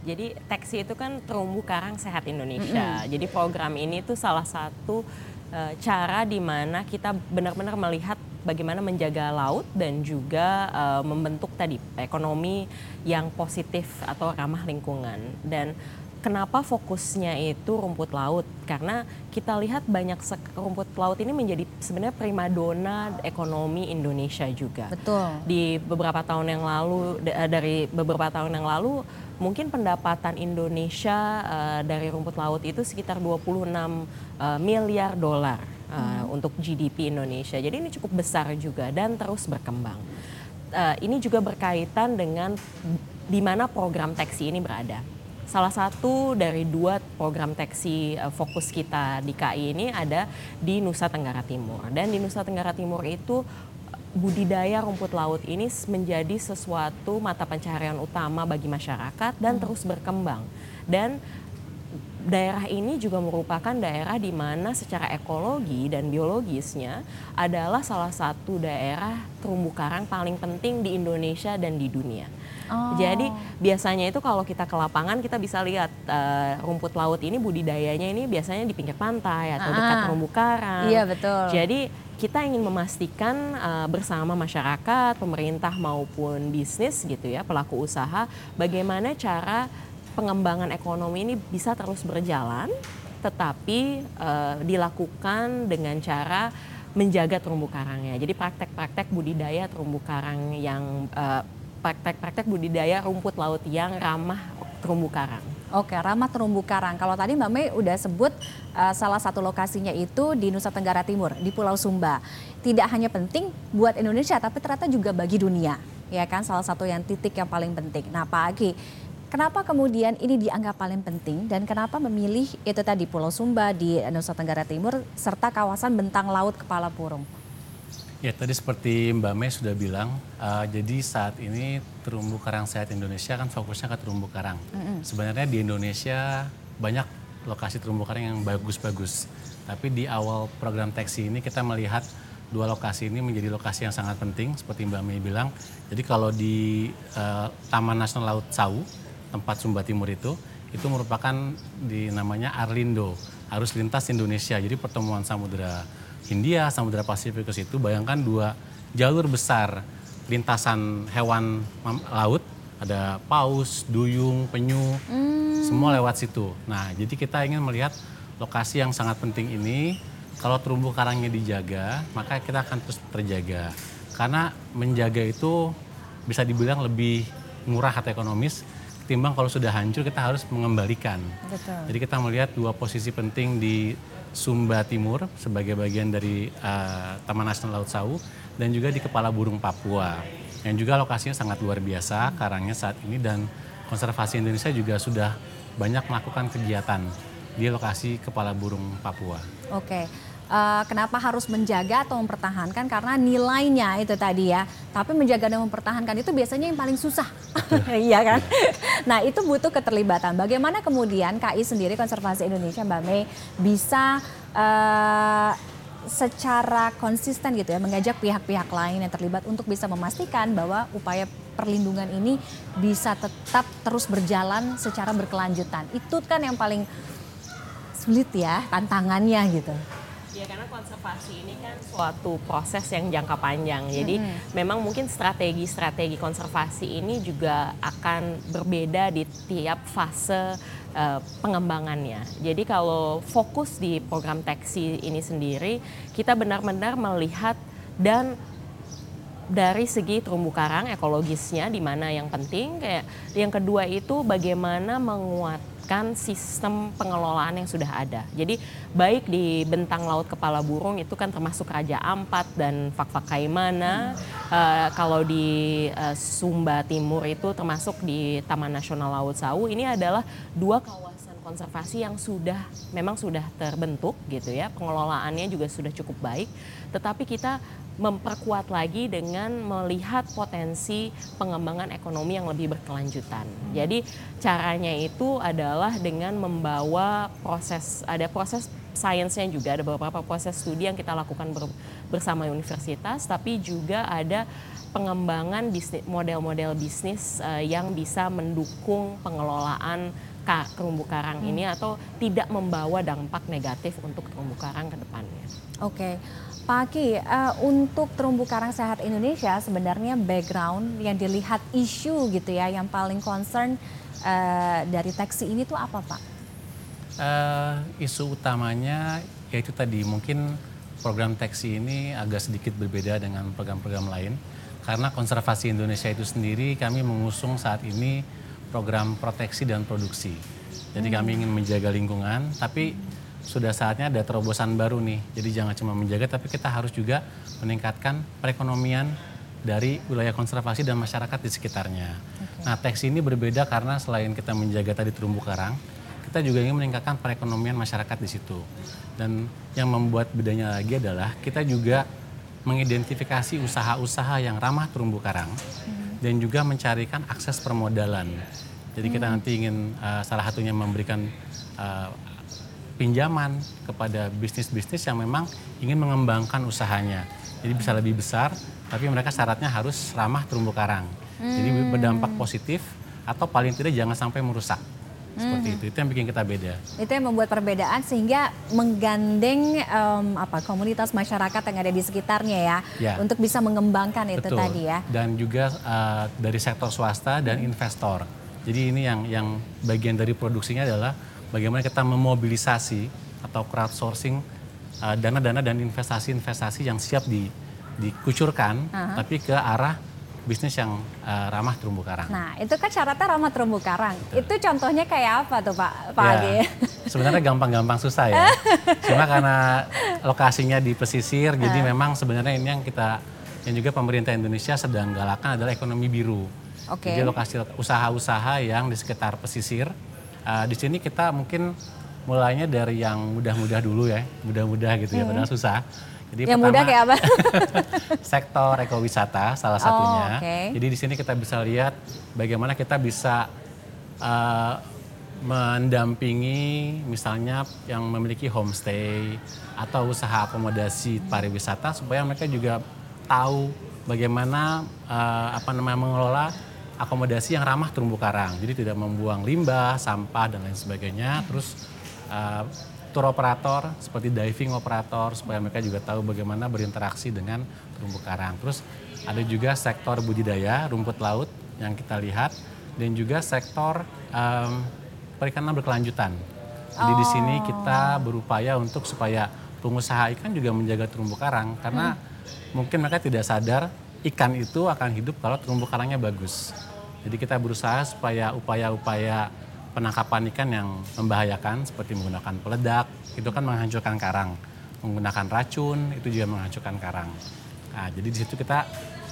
Jadi teksi itu kan terumbu karang sehat Indonesia. Mm -hmm. Jadi program ini tuh salah satu uh, cara di mana kita benar-benar melihat bagaimana menjaga laut dan juga uh, membentuk tadi ekonomi yang positif atau ramah lingkungan. Dan kenapa fokusnya itu rumput laut? Karena kita lihat banyak rumput laut ini menjadi sebenarnya primadona ekonomi Indonesia juga. Betul. Di beberapa tahun yang lalu eh, dari beberapa tahun yang lalu mungkin pendapatan Indonesia uh, dari rumput laut itu sekitar 26 uh, eh, miliar dolar uh, hmm. untuk GDP Indonesia. Jadi ini cukup besar juga dan terus berkembang. Uh, ini juga berkaitan dengan di mana program teksi ini berada salah satu dari dua program teksi uh, fokus kita di KI ini ada di Nusa Tenggara Timur. Dan di Nusa Tenggara Timur itu budidaya rumput laut ini menjadi sesuatu mata pencaharian utama bagi masyarakat dan hmm. terus berkembang. Dan daerah ini juga merupakan daerah di mana secara ekologi dan biologisnya adalah salah satu daerah terumbu karang paling penting di Indonesia dan di dunia. Oh. Jadi biasanya itu kalau kita ke lapangan kita bisa lihat uh, rumput laut ini budidayanya ini biasanya di pinggir pantai atau ah. dekat terumbu karang. Iya betul. Jadi kita ingin memastikan uh, bersama masyarakat, pemerintah maupun bisnis gitu ya pelaku usaha bagaimana cara pengembangan ekonomi ini bisa terus berjalan, tetapi uh, dilakukan dengan cara menjaga terumbu karangnya. Jadi praktek-praktek budidaya terumbu karang yang uh, praktek-praktek budidaya rumput laut yang ramah terumbu karang. Oke, ramah terumbu karang. Kalau tadi Mbak Mei udah sebut uh, salah satu lokasinya itu di Nusa Tenggara Timur, di Pulau Sumba. Tidak hanya penting buat Indonesia, tapi ternyata juga bagi dunia. Ya kan, salah satu yang titik yang paling penting. Nah Pak Aki, kenapa kemudian ini dianggap paling penting dan kenapa memilih itu tadi Pulau Sumba di Nusa Tenggara Timur serta kawasan bentang laut Kepala Burung? Ya tadi seperti Mbak Mei sudah bilang, uh, jadi saat ini terumbu karang sehat Indonesia kan fokusnya ke terumbu karang. Mm -hmm. Sebenarnya di Indonesia banyak lokasi terumbu karang yang bagus-bagus. Tapi di awal program teksi ini kita melihat dua lokasi ini menjadi lokasi yang sangat penting seperti Mbak Mei bilang. Jadi kalau di uh, Taman Nasional Laut Sau, tempat Sumba Timur itu, itu merupakan di namanya Arlindo, arus lintas Indonesia. Jadi pertemuan samudera Hindia, Samudra Pasifik ke situ, bayangkan dua jalur besar lintasan hewan laut, ada paus, duyung, penyu, hmm. semua lewat situ. Nah, jadi kita ingin melihat lokasi yang sangat penting ini, kalau terumbu karangnya dijaga, maka kita akan terus terjaga. Karena menjaga itu bisa dibilang lebih murah atau ekonomis ketimbang kalau sudah hancur kita harus mengembalikan. Betul. Jadi kita melihat dua posisi penting di Sumba Timur sebagai bagian dari uh, Taman Nasional Laut Sau dan juga di Kepala Burung Papua yang juga lokasinya sangat luar biasa karangnya saat ini dan konservasi Indonesia juga sudah banyak melakukan kegiatan di lokasi Kepala Burung Papua. Oke uh, kenapa harus menjaga atau mempertahankan karena nilainya itu tadi ya. Tapi menjaga dan mempertahankan itu biasanya yang paling susah. iya kan? nah, itu butuh keterlibatan. Bagaimana kemudian KI sendiri Konservasi Indonesia Mbak Mei bisa uh, secara konsisten gitu ya mengajak pihak-pihak lain yang terlibat untuk bisa memastikan bahwa upaya perlindungan ini bisa tetap terus berjalan secara berkelanjutan. Itu kan yang paling sulit ya tantangannya gitu. Ya karena konservasi ini kan suatu proses yang jangka panjang. Jadi mm-hmm. memang mungkin strategi-strategi konservasi ini juga akan berbeda di tiap fase uh, pengembangannya. Jadi kalau fokus di program teksi ini sendiri, kita benar-benar melihat dan dari segi terumbu karang ekologisnya di mana yang penting kayak yang kedua itu bagaimana menguat memanfaatkan sistem pengelolaan yang sudah ada. Jadi baik di bentang laut kepala burung itu kan termasuk Raja Ampat dan Fakfak Kaimana. Uh, kalau di uh, Sumba Timur itu termasuk di Taman Nasional Laut Sawu. Ini adalah dua kawasan konservasi yang sudah memang sudah terbentuk gitu ya. Pengelolaannya juga sudah cukup baik. Tetapi kita memperkuat lagi dengan melihat potensi pengembangan ekonomi yang lebih berkelanjutan. Jadi caranya itu adalah dengan membawa proses ada proses sainsnya juga ada beberapa proses studi yang kita lakukan bersama universitas tapi juga ada pengembangan model-model bisnis uh, yang bisa mendukung pengelolaan terumbu karang hmm. ini atau tidak membawa dampak negatif untuk terumbu karang ke depannya. Oke. Okay. Pak Aki, uh, untuk terumbu karang sehat Indonesia sebenarnya background yang dilihat isu gitu ya yang paling concern uh, dari teksi ini tuh apa Pak? Uh, isu utamanya yaitu tadi mungkin program teksi ini agak sedikit berbeda dengan program-program lain karena konservasi Indonesia itu sendiri kami mengusung saat ini program proteksi dan produksi. Jadi hmm. kami ingin menjaga lingkungan tapi sudah saatnya ada terobosan baru nih. Jadi jangan cuma menjaga, tapi kita harus juga meningkatkan perekonomian dari wilayah konservasi dan masyarakat di sekitarnya. Okay. Nah, teks ini berbeda karena selain kita menjaga tadi terumbu karang, kita juga ingin meningkatkan perekonomian masyarakat di situ. Dan yang membuat bedanya lagi adalah kita juga mengidentifikasi usaha-usaha yang ramah terumbu karang hmm. dan juga mencarikan akses permodalan. Jadi kita hmm. nanti ingin uh, salah satunya memberikan uh, pinjaman kepada bisnis-bisnis yang memang ingin mengembangkan usahanya. Jadi bisa lebih besar, tapi mereka syaratnya harus ramah terumbu karang. Hmm. Jadi berdampak positif atau paling tidak jangan sampai merusak. Seperti hmm. itu, itu yang bikin kita beda. Itu yang membuat perbedaan sehingga menggandeng um, apa komunitas masyarakat yang ada di sekitarnya ya, ya. untuk bisa mengembangkan itu Betul. tadi ya. Dan juga uh, dari sektor swasta dan investor. Jadi ini yang yang bagian dari produksinya adalah bagaimana kita memobilisasi atau crowdsourcing uh, dana-dana uh, dan investasi-investasi yang siap di, dikucurkan, uh -huh. tapi ke arah bisnis yang uh, ramah terumbu karang. Nah, itu kan syaratnya ramah terumbu karang. Betul. Itu contohnya kayak apa tuh Pak Pak ya, Agi? Sebenarnya gampang-gampang susah ya. Cuma karena lokasinya di pesisir, uh. jadi memang sebenarnya ini yang kita yang juga pemerintah Indonesia sedang galakkan adalah ekonomi biru. Okay. Jadi lokasi usaha-usaha yang di sekitar pesisir Uh, di sini kita mungkin mulainya dari yang mudah-mudah dulu ya, mudah-mudah gitu ya, hmm. padahal susah. Jadi yang pertama, mudah kayak apa? sektor ekowisata salah oh, satunya. Oh, okay. Jadi di sini kita bisa lihat bagaimana kita bisa uh, mendampingi misalnya yang memiliki homestay atau usaha akomodasi pariwisata supaya mereka juga tahu bagaimana uh, apa namanya mengelola akomodasi yang ramah terumbu karang. Jadi tidak membuang limbah, sampah dan lain sebagainya. Terus uh, tour operator seperti diving operator supaya mereka juga tahu bagaimana berinteraksi dengan terumbu karang. Terus ada juga sektor budidaya rumput laut yang kita lihat dan juga sektor um, perikanan berkelanjutan. Jadi oh. di sini kita berupaya untuk supaya pengusaha ikan juga menjaga terumbu karang karena hmm. mungkin mereka tidak sadar ikan itu akan hidup kalau terumbu karangnya bagus. Jadi kita berusaha supaya upaya-upaya penangkapan ikan yang membahayakan seperti menggunakan peledak itu kan menghancurkan karang, menggunakan racun itu juga menghancurkan karang. Nah, jadi di situ kita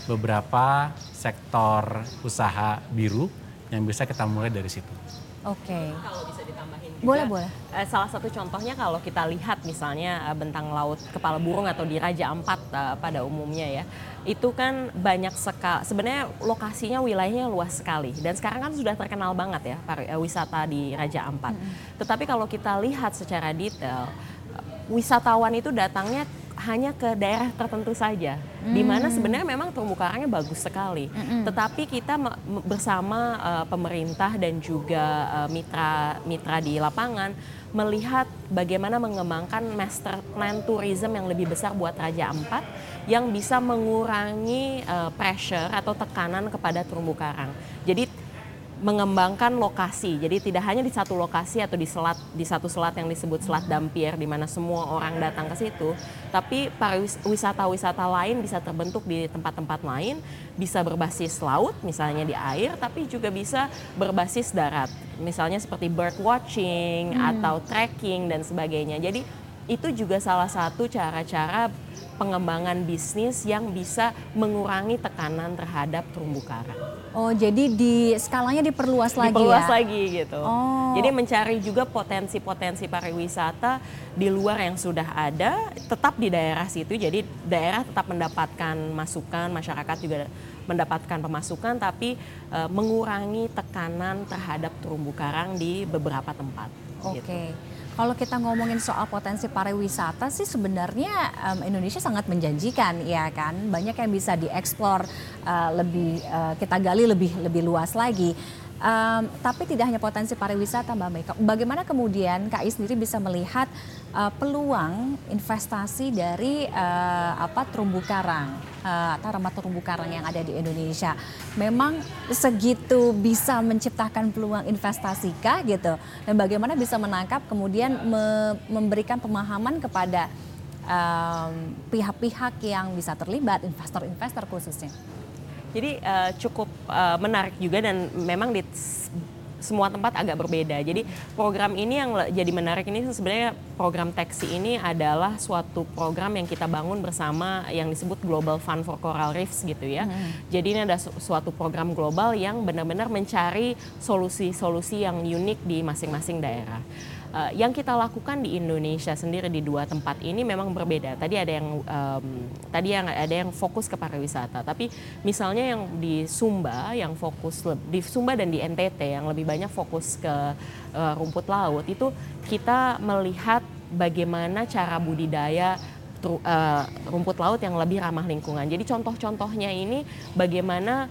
beberapa sektor usaha biru yang bisa kita mulai dari situ. Oke. Okay. Kalau bisa ditambahin juga, boleh boleh. Uh, salah satu contohnya kalau kita lihat misalnya uh, bentang laut kepala burung atau di Raja Ampat uh, pada umumnya ya, itu kan banyak sekali. Sebenarnya lokasinya wilayahnya luas sekali dan sekarang kan sudah terkenal banget ya para, wisata di Raja Ampat. Hmm. Tetapi kalau kita lihat secara detail, wisatawan itu datangnya hanya ke daerah tertentu saja, hmm. di mana sebenarnya memang terumbu karangnya bagus sekali. Hmm. Tetapi kita bersama uh, pemerintah dan juga uh, mitra mitra di lapangan melihat bagaimana mengembangkan master plan tourism yang lebih besar buat Raja Ampat yang bisa mengurangi uh, pressure atau tekanan kepada terumbu karang. Jadi mengembangkan lokasi. Jadi tidak hanya di satu lokasi atau di selat di satu selat yang disebut Selat Dampier di mana semua orang datang ke situ, tapi para wisata-wisata lain bisa terbentuk di tempat-tempat lain, bisa berbasis laut misalnya di air, tapi juga bisa berbasis darat. Misalnya seperti bird watching hmm. atau trekking dan sebagainya. Jadi itu juga salah satu cara-cara pengembangan bisnis yang bisa mengurangi tekanan terhadap terumbu karang. Oh, jadi di skalanya diperluas lagi diperluas ya? lagi gitu. Oh. Jadi mencari juga potensi-potensi pariwisata di luar yang sudah ada, tetap di daerah situ. Jadi daerah tetap mendapatkan masukan, masyarakat juga mendapatkan pemasukan, tapi e, mengurangi tekanan terhadap terumbu karang di beberapa tempat. Oke. Okay. Gitu. Kalau kita ngomongin soal potensi pariwisata sih sebenarnya um, Indonesia sangat menjanjikan ya kan. Banyak yang bisa dieksplor uh, lebih uh, kita gali lebih lebih luas lagi. Um, tapi tidak hanya potensi pariwisata Mbak Mei. Bagaimana kemudian KI sendiri bisa melihat uh, peluang investasi dari uh, apa terumbu karang uh, atau ramah terumbu karang yang ada di Indonesia? Memang segitu bisa menciptakan peluang investasi kah gitu? Dan bagaimana bisa menangkap kemudian me memberikan pemahaman kepada pihak-pihak um, yang bisa terlibat, investor-investor khususnya? Jadi uh, cukup uh, menarik juga dan memang di semua tempat agak berbeda. Jadi program ini yang jadi menarik ini sebenarnya program Taxi ini adalah suatu program yang kita bangun bersama yang disebut Global Fund for Coral Reefs gitu ya. Hmm. Jadi ini ada suatu program global yang benar-benar mencari solusi-solusi yang unik di masing-masing daerah uh, yang kita lakukan di Indonesia sendiri di dua tempat ini memang berbeda. Tadi ada yang um, tadi yang ada yang fokus ke pariwisata, tapi misalnya yang di Sumba yang fokus di Sumba dan di NTT yang lebih banyak fokus ke uh, rumput laut itu kita melihat bagaimana cara budidaya uh, rumput laut yang lebih ramah lingkungan. Jadi contoh-contohnya ini bagaimana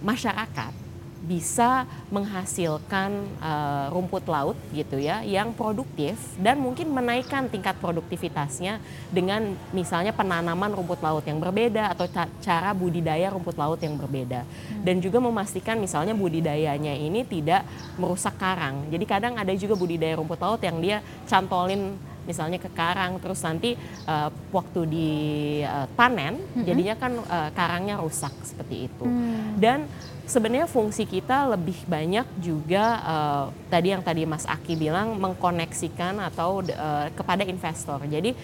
masyarakat bisa menghasilkan uh, rumput laut gitu ya yang produktif dan mungkin menaikkan tingkat produktivitasnya dengan misalnya penanaman rumput laut yang berbeda atau cara budidaya rumput laut yang berbeda hmm. dan juga memastikan misalnya budidayanya ini tidak merusak karang jadi kadang ada juga budidaya rumput laut yang dia cantolin misalnya ke karang terus nanti uh, waktu dipanen uh, mm-hmm. jadinya kan uh, karangnya rusak seperti itu mm. dan sebenarnya fungsi kita lebih banyak juga uh, tadi yang tadi Mas Aki bilang mengkoneksikan atau uh, kepada investor jadi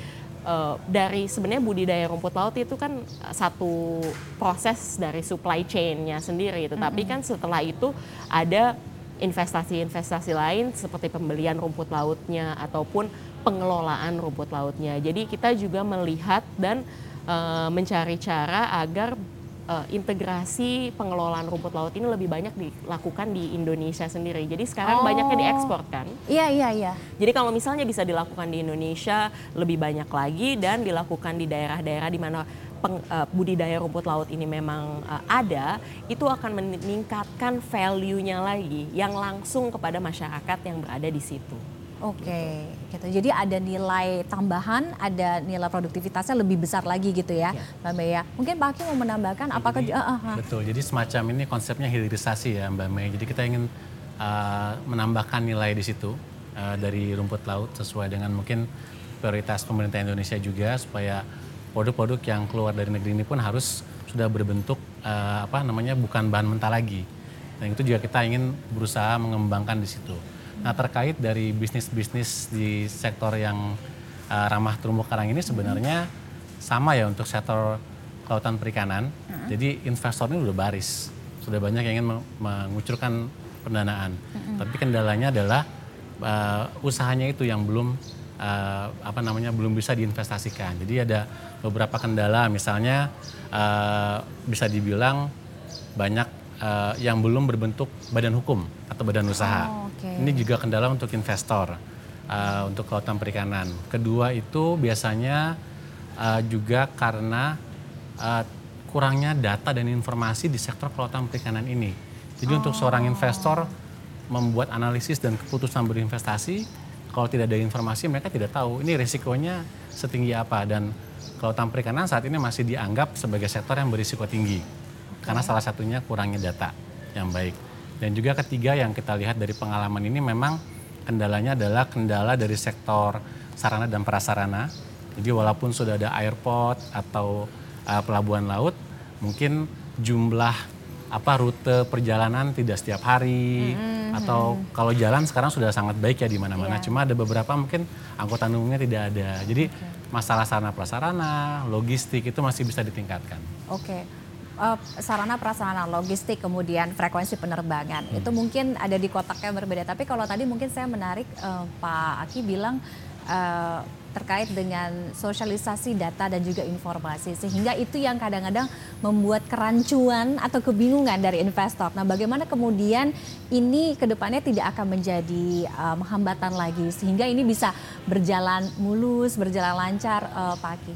uh, dari sebenarnya budidaya rumput laut itu kan satu proses dari supply chain-nya sendiri tetapi mm-hmm. kan setelah itu ada investasi-investasi lain seperti pembelian rumput lautnya ataupun pengelolaan rumput lautnya. Jadi kita juga melihat dan uh, mencari cara agar uh, integrasi pengelolaan rumput laut ini lebih banyak dilakukan di Indonesia sendiri. Jadi sekarang oh. banyaknya diekspor kan? Iya iya iya. Jadi kalau misalnya bisa dilakukan di Indonesia lebih banyak lagi dan dilakukan di daerah-daerah di mana peng, uh, budidaya rumput laut ini memang uh, ada, itu akan meningkatkan value-nya lagi yang langsung kepada masyarakat yang berada di situ. Oke, gitu. Jadi ada nilai tambahan, ada nilai produktivitasnya lebih besar lagi gitu ya, ya. Mbak Mei ya. Mungkin Pak Hakim mau menambahkan ya, apakah jadi, uh, uh, betul. Jadi semacam ini konsepnya hilirisasi ya Mbak Mei. Jadi kita ingin uh, menambahkan nilai di situ uh, dari rumput laut sesuai dengan mungkin prioritas pemerintah Indonesia juga supaya produk-produk yang keluar dari negeri ini pun harus sudah berbentuk uh, apa namanya bukan bahan mentah lagi. Dan itu juga kita ingin berusaha mengembangkan di situ. Nah terkait dari bisnis-bisnis di sektor yang uh, ramah terumbu karang ini sebenarnya sama ya untuk sektor kelautan perikanan. Hmm. Jadi investor ini udah baris, sudah banyak yang ingin mengucurkan pendanaan. Hmm. Tapi kendalanya adalah uh, usahanya itu yang belum uh, apa namanya belum bisa diinvestasikan. Jadi ada beberapa kendala, misalnya uh, bisa dibilang banyak uh, yang belum berbentuk badan hukum atau badan usaha. Oh, okay. Ini juga kendala untuk investor uh, untuk kelautan perikanan. Kedua itu biasanya uh, juga karena uh, kurangnya data dan informasi di sektor kelautan perikanan ini. Jadi oh. untuk seorang investor membuat analisis dan keputusan berinvestasi kalau tidak ada informasi mereka tidak tahu ini risikonya setinggi apa dan kelautan perikanan saat ini masih dianggap sebagai sektor yang berisiko tinggi karena salah satunya kurangnya data yang baik. Dan juga ketiga yang kita lihat dari pengalaman ini memang kendalanya adalah kendala dari sektor sarana dan prasarana. Jadi walaupun sudah ada airport atau uh, pelabuhan laut, mungkin jumlah apa rute perjalanan tidak setiap hari mm-hmm. atau kalau jalan sekarang sudah sangat baik ya di mana-mana. Yeah. Cuma ada beberapa mungkin angkutan umumnya tidak ada. Jadi okay. masalah sarana prasarana, logistik itu masih bisa ditingkatkan. Oke. Okay. Uh, sarana prasarana logistik kemudian frekuensi penerbangan hmm. itu mungkin ada di kotaknya berbeda tapi kalau tadi mungkin saya menarik uh, Pak Aki bilang uh, terkait dengan sosialisasi data dan juga informasi sehingga itu yang kadang-kadang membuat kerancuan atau kebingungan dari investor. Nah, bagaimana kemudian ini ke depannya tidak akan menjadi um, hambatan lagi sehingga ini bisa berjalan mulus, berjalan lancar, uh, Pak Aki?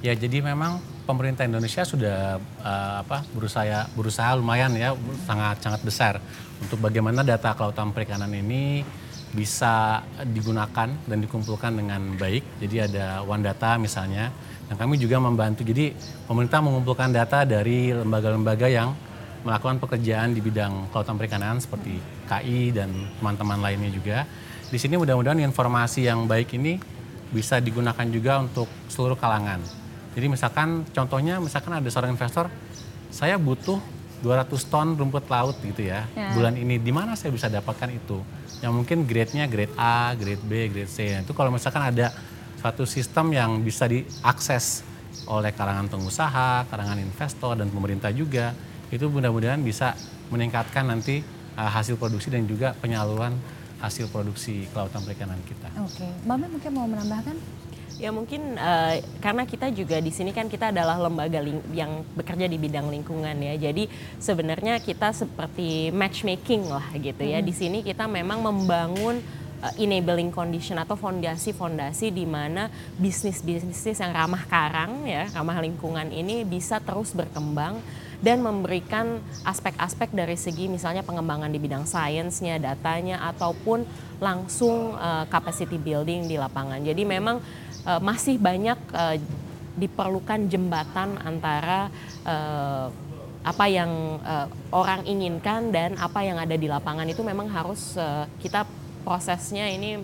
Ya, jadi memang pemerintah Indonesia sudah uh, apa berusaha berusaha lumayan ya sangat sangat besar untuk bagaimana data kelautan perikanan ini bisa digunakan dan dikumpulkan dengan baik. Jadi ada One Data misalnya, dan kami juga membantu. Jadi pemerintah mengumpulkan data dari lembaga-lembaga yang melakukan pekerjaan di bidang kelautan perikanan seperti KI dan teman-teman lainnya juga. Di sini mudah-mudahan informasi yang baik ini bisa digunakan juga untuk seluruh kalangan. Jadi misalkan contohnya misalkan ada seorang investor, saya butuh 200 ton rumput laut gitu ya, ya. bulan ini di mana saya bisa dapatkan itu? yang mungkin grade-nya grade A, grade B, grade C. Nah, itu kalau misalkan ada suatu sistem yang bisa diakses oleh kalangan pengusaha, kalangan investor dan pemerintah juga, itu mudah-mudahan bisa meningkatkan nanti uh, hasil produksi dan juga penyaluran hasil produksi kelautan perikanan kita. Oke, Mbak mungkin mau menambahkan? Ya mungkin uh, karena kita juga di sini kan kita adalah lembaga yang bekerja di bidang lingkungan ya. Jadi sebenarnya kita seperti matchmaking lah gitu ya. Hmm. Di sini kita memang membangun uh, enabling condition atau fondasi-fondasi di mana bisnis-bisnis yang ramah karang ya, ramah lingkungan ini bisa terus berkembang dan memberikan aspek-aspek dari segi misalnya pengembangan di bidang sainsnya, datanya ataupun langsung uh, capacity building di lapangan. Jadi memang uh, masih banyak uh, diperlukan jembatan antara uh, apa yang uh, orang inginkan dan apa yang ada di lapangan itu memang harus uh, kita prosesnya ini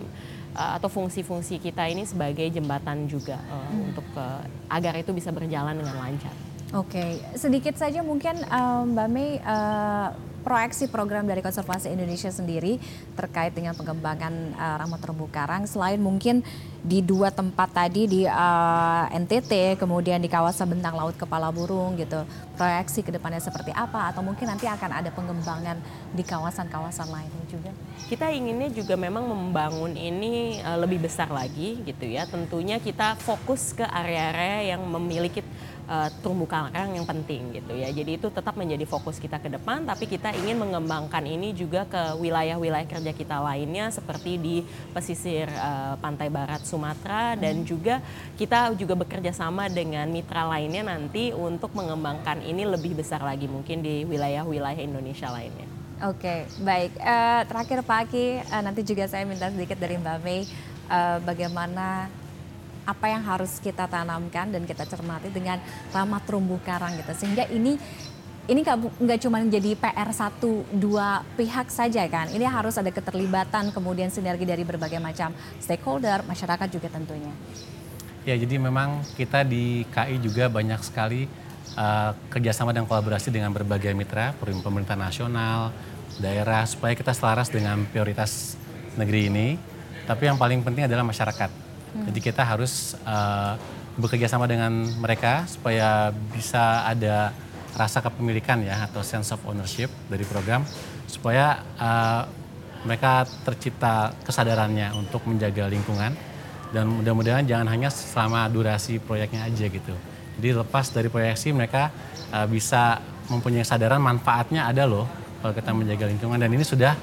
uh, atau fungsi-fungsi kita ini sebagai jembatan juga uh, hmm. untuk uh, agar itu bisa berjalan dengan lancar. Oke, okay. sedikit saja mungkin um, Mbak Mei uh, proyeksi program dari Konservasi Indonesia sendiri terkait dengan pengembangan uh, ramah terumbu karang. Selain mungkin di dua tempat tadi di uh, eh, NTT kemudian di kawasan bentang laut kepala burung gitu proyeksi ke depannya seperti apa? Atau mungkin nanti akan ada pengembangan di kawasan-kawasan lainnya juga? Kita inginnya juga memang membangun ini uh, lebih besar lagi gitu ya. Tentunya kita fokus ke area-area yang memiliki uh, terumbu karang yang penting gitu ya. Jadi itu tetap menjadi fokus kita ke depan, tapi kita ingin mengembangkan ini juga ke wilayah-wilayah kerja kita lainnya seperti di pesisir uh, pantai barat Sumatera hmm. dan juga kita juga bekerja sama dengan mitra lainnya nanti untuk mengembangkan ini lebih besar lagi mungkin di wilayah-wilayah Indonesia lainnya. Oke, baik. Uh, terakhir Pak Aki, uh, nanti juga saya minta sedikit dari Mbak Mei, uh, bagaimana apa yang harus kita tanamkan dan kita cermati dengan ramah terumbu karang gitu. Sehingga ini ini nggak cuma jadi PR satu dua pihak saja kan. Ini harus ada keterlibatan kemudian sinergi dari berbagai macam stakeholder masyarakat juga tentunya. Ya jadi memang kita di KI juga banyak sekali uh, kerjasama dan kolaborasi dengan berbagai mitra pemerintah nasional daerah supaya kita selaras dengan prioritas negeri ini. Tapi yang paling penting adalah masyarakat Hmm. Jadi kita harus uh, bekerja sama dengan mereka supaya bisa ada rasa kepemilikan ya atau sense of ownership dari program supaya uh, mereka tercipta kesadarannya untuk menjaga lingkungan dan mudah-mudahan jangan hanya selama durasi proyeknya aja gitu. Jadi lepas dari proyeksi mereka uh, bisa mempunyai kesadaran manfaatnya ada loh kalau kita menjaga lingkungan dan ini sudah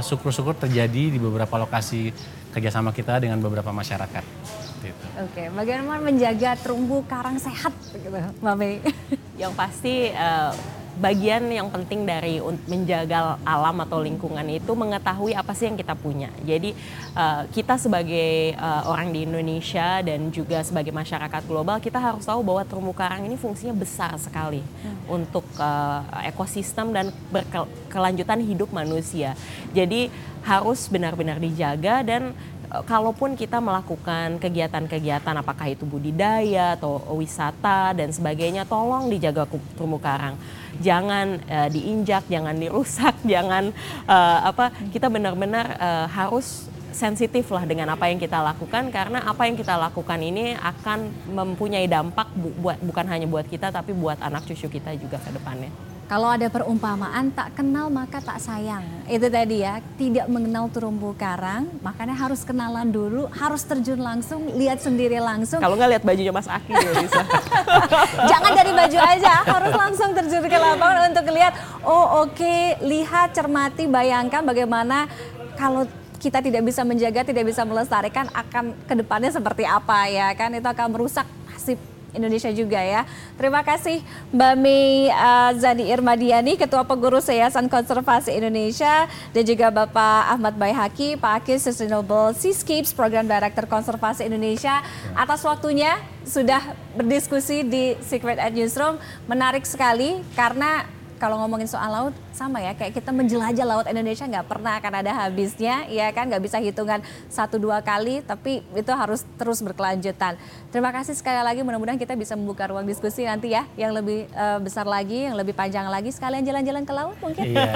syukur-syukur uh, terjadi di beberapa lokasi kerjasama kita dengan beberapa masyarakat. Gitu. Oke, bagaimana menjaga terumbu karang sehat, gitu, Mbak Mei? Yang pasti uh, bagian yang penting dari menjaga alam atau lingkungan itu mengetahui apa sih yang kita punya. Jadi uh, kita sebagai uh, orang di Indonesia dan juga sebagai masyarakat global kita harus tahu bahwa terumbu karang ini fungsinya besar sekali hmm. untuk uh, ekosistem dan berkelanjutan hidup manusia. Jadi harus benar-benar dijaga dan kalaupun kita melakukan kegiatan-kegiatan apakah itu budidaya atau wisata dan sebagainya tolong dijaga terumbu karang jangan uh, diinjak jangan dirusak jangan uh, apa kita benar-benar uh, harus sensitif lah dengan apa yang kita lakukan karena apa yang kita lakukan ini akan mempunyai dampak bu buat bukan hanya buat kita tapi buat anak cucu kita juga ke depannya. Kalau ada perumpamaan tak kenal maka tak sayang. Itu tadi ya, tidak mengenal terumbu karang, makanya harus kenalan dulu, harus terjun langsung, lihat sendiri langsung. Kalau nggak lihat bajunya Mas Aki ya bisa. Jangan dari baju aja, harus langsung terjun ke lapangan untuk lihat, oh oke, okay, lihat, cermati, bayangkan bagaimana kalau kita tidak bisa menjaga, tidak bisa melestarikan akan ke depannya seperti apa ya kan itu akan merusak nasib Indonesia juga ya. Terima kasih Mbak Mei uh, Zani Irmadiani, Ketua Pengurus Yayasan Konservasi Indonesia, dan juga Bapak Ahmad Baihaki, Pak Akis Sustainable Seascapes, Program Director Konservasi Indonesia, atas waktunya sudah berdiskusi di Secret at Newsroom. Menarik sekali karena kalau ngomongin soal laut sama ya kayak kita menjelajah laut Indonesia nggak pernah akan ada habisnya ya kan? Nggak bisa hitungan satu dua kali tapi itu harus terus berkelanjutan. Terima kasih sekali lagi mudah-mudahan kita bisa membuka ruang diskusi nanti ya yang lebih uh, besar lagi yang lebih panjang lagi sekalian jalan-jalan ke laut mungkin. Iya.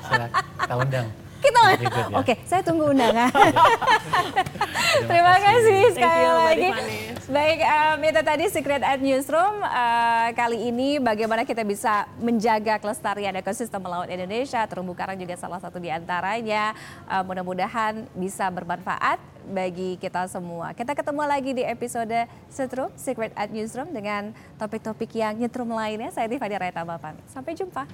Kita undang kita ya. Oke, saya tunggu undangan. Terima kasih sekali you, lagi. Baik, um, itu tadi Secret at Newsroom. Uh, kali ini bagaimana kita bisa menjaga kelestarian ekosistem laut Indonesia. Terumbu karang juga salah satu di antaranya. Uh, Mudah-mudahan bisa bermanfaat bagi kita semua. Kita ketemu lagi di episode Setrum Secret at Newsroom dengan topik-topik yang nyetrum lainnya. Saya Tiffany Raita Bapak. Sampai jumpa.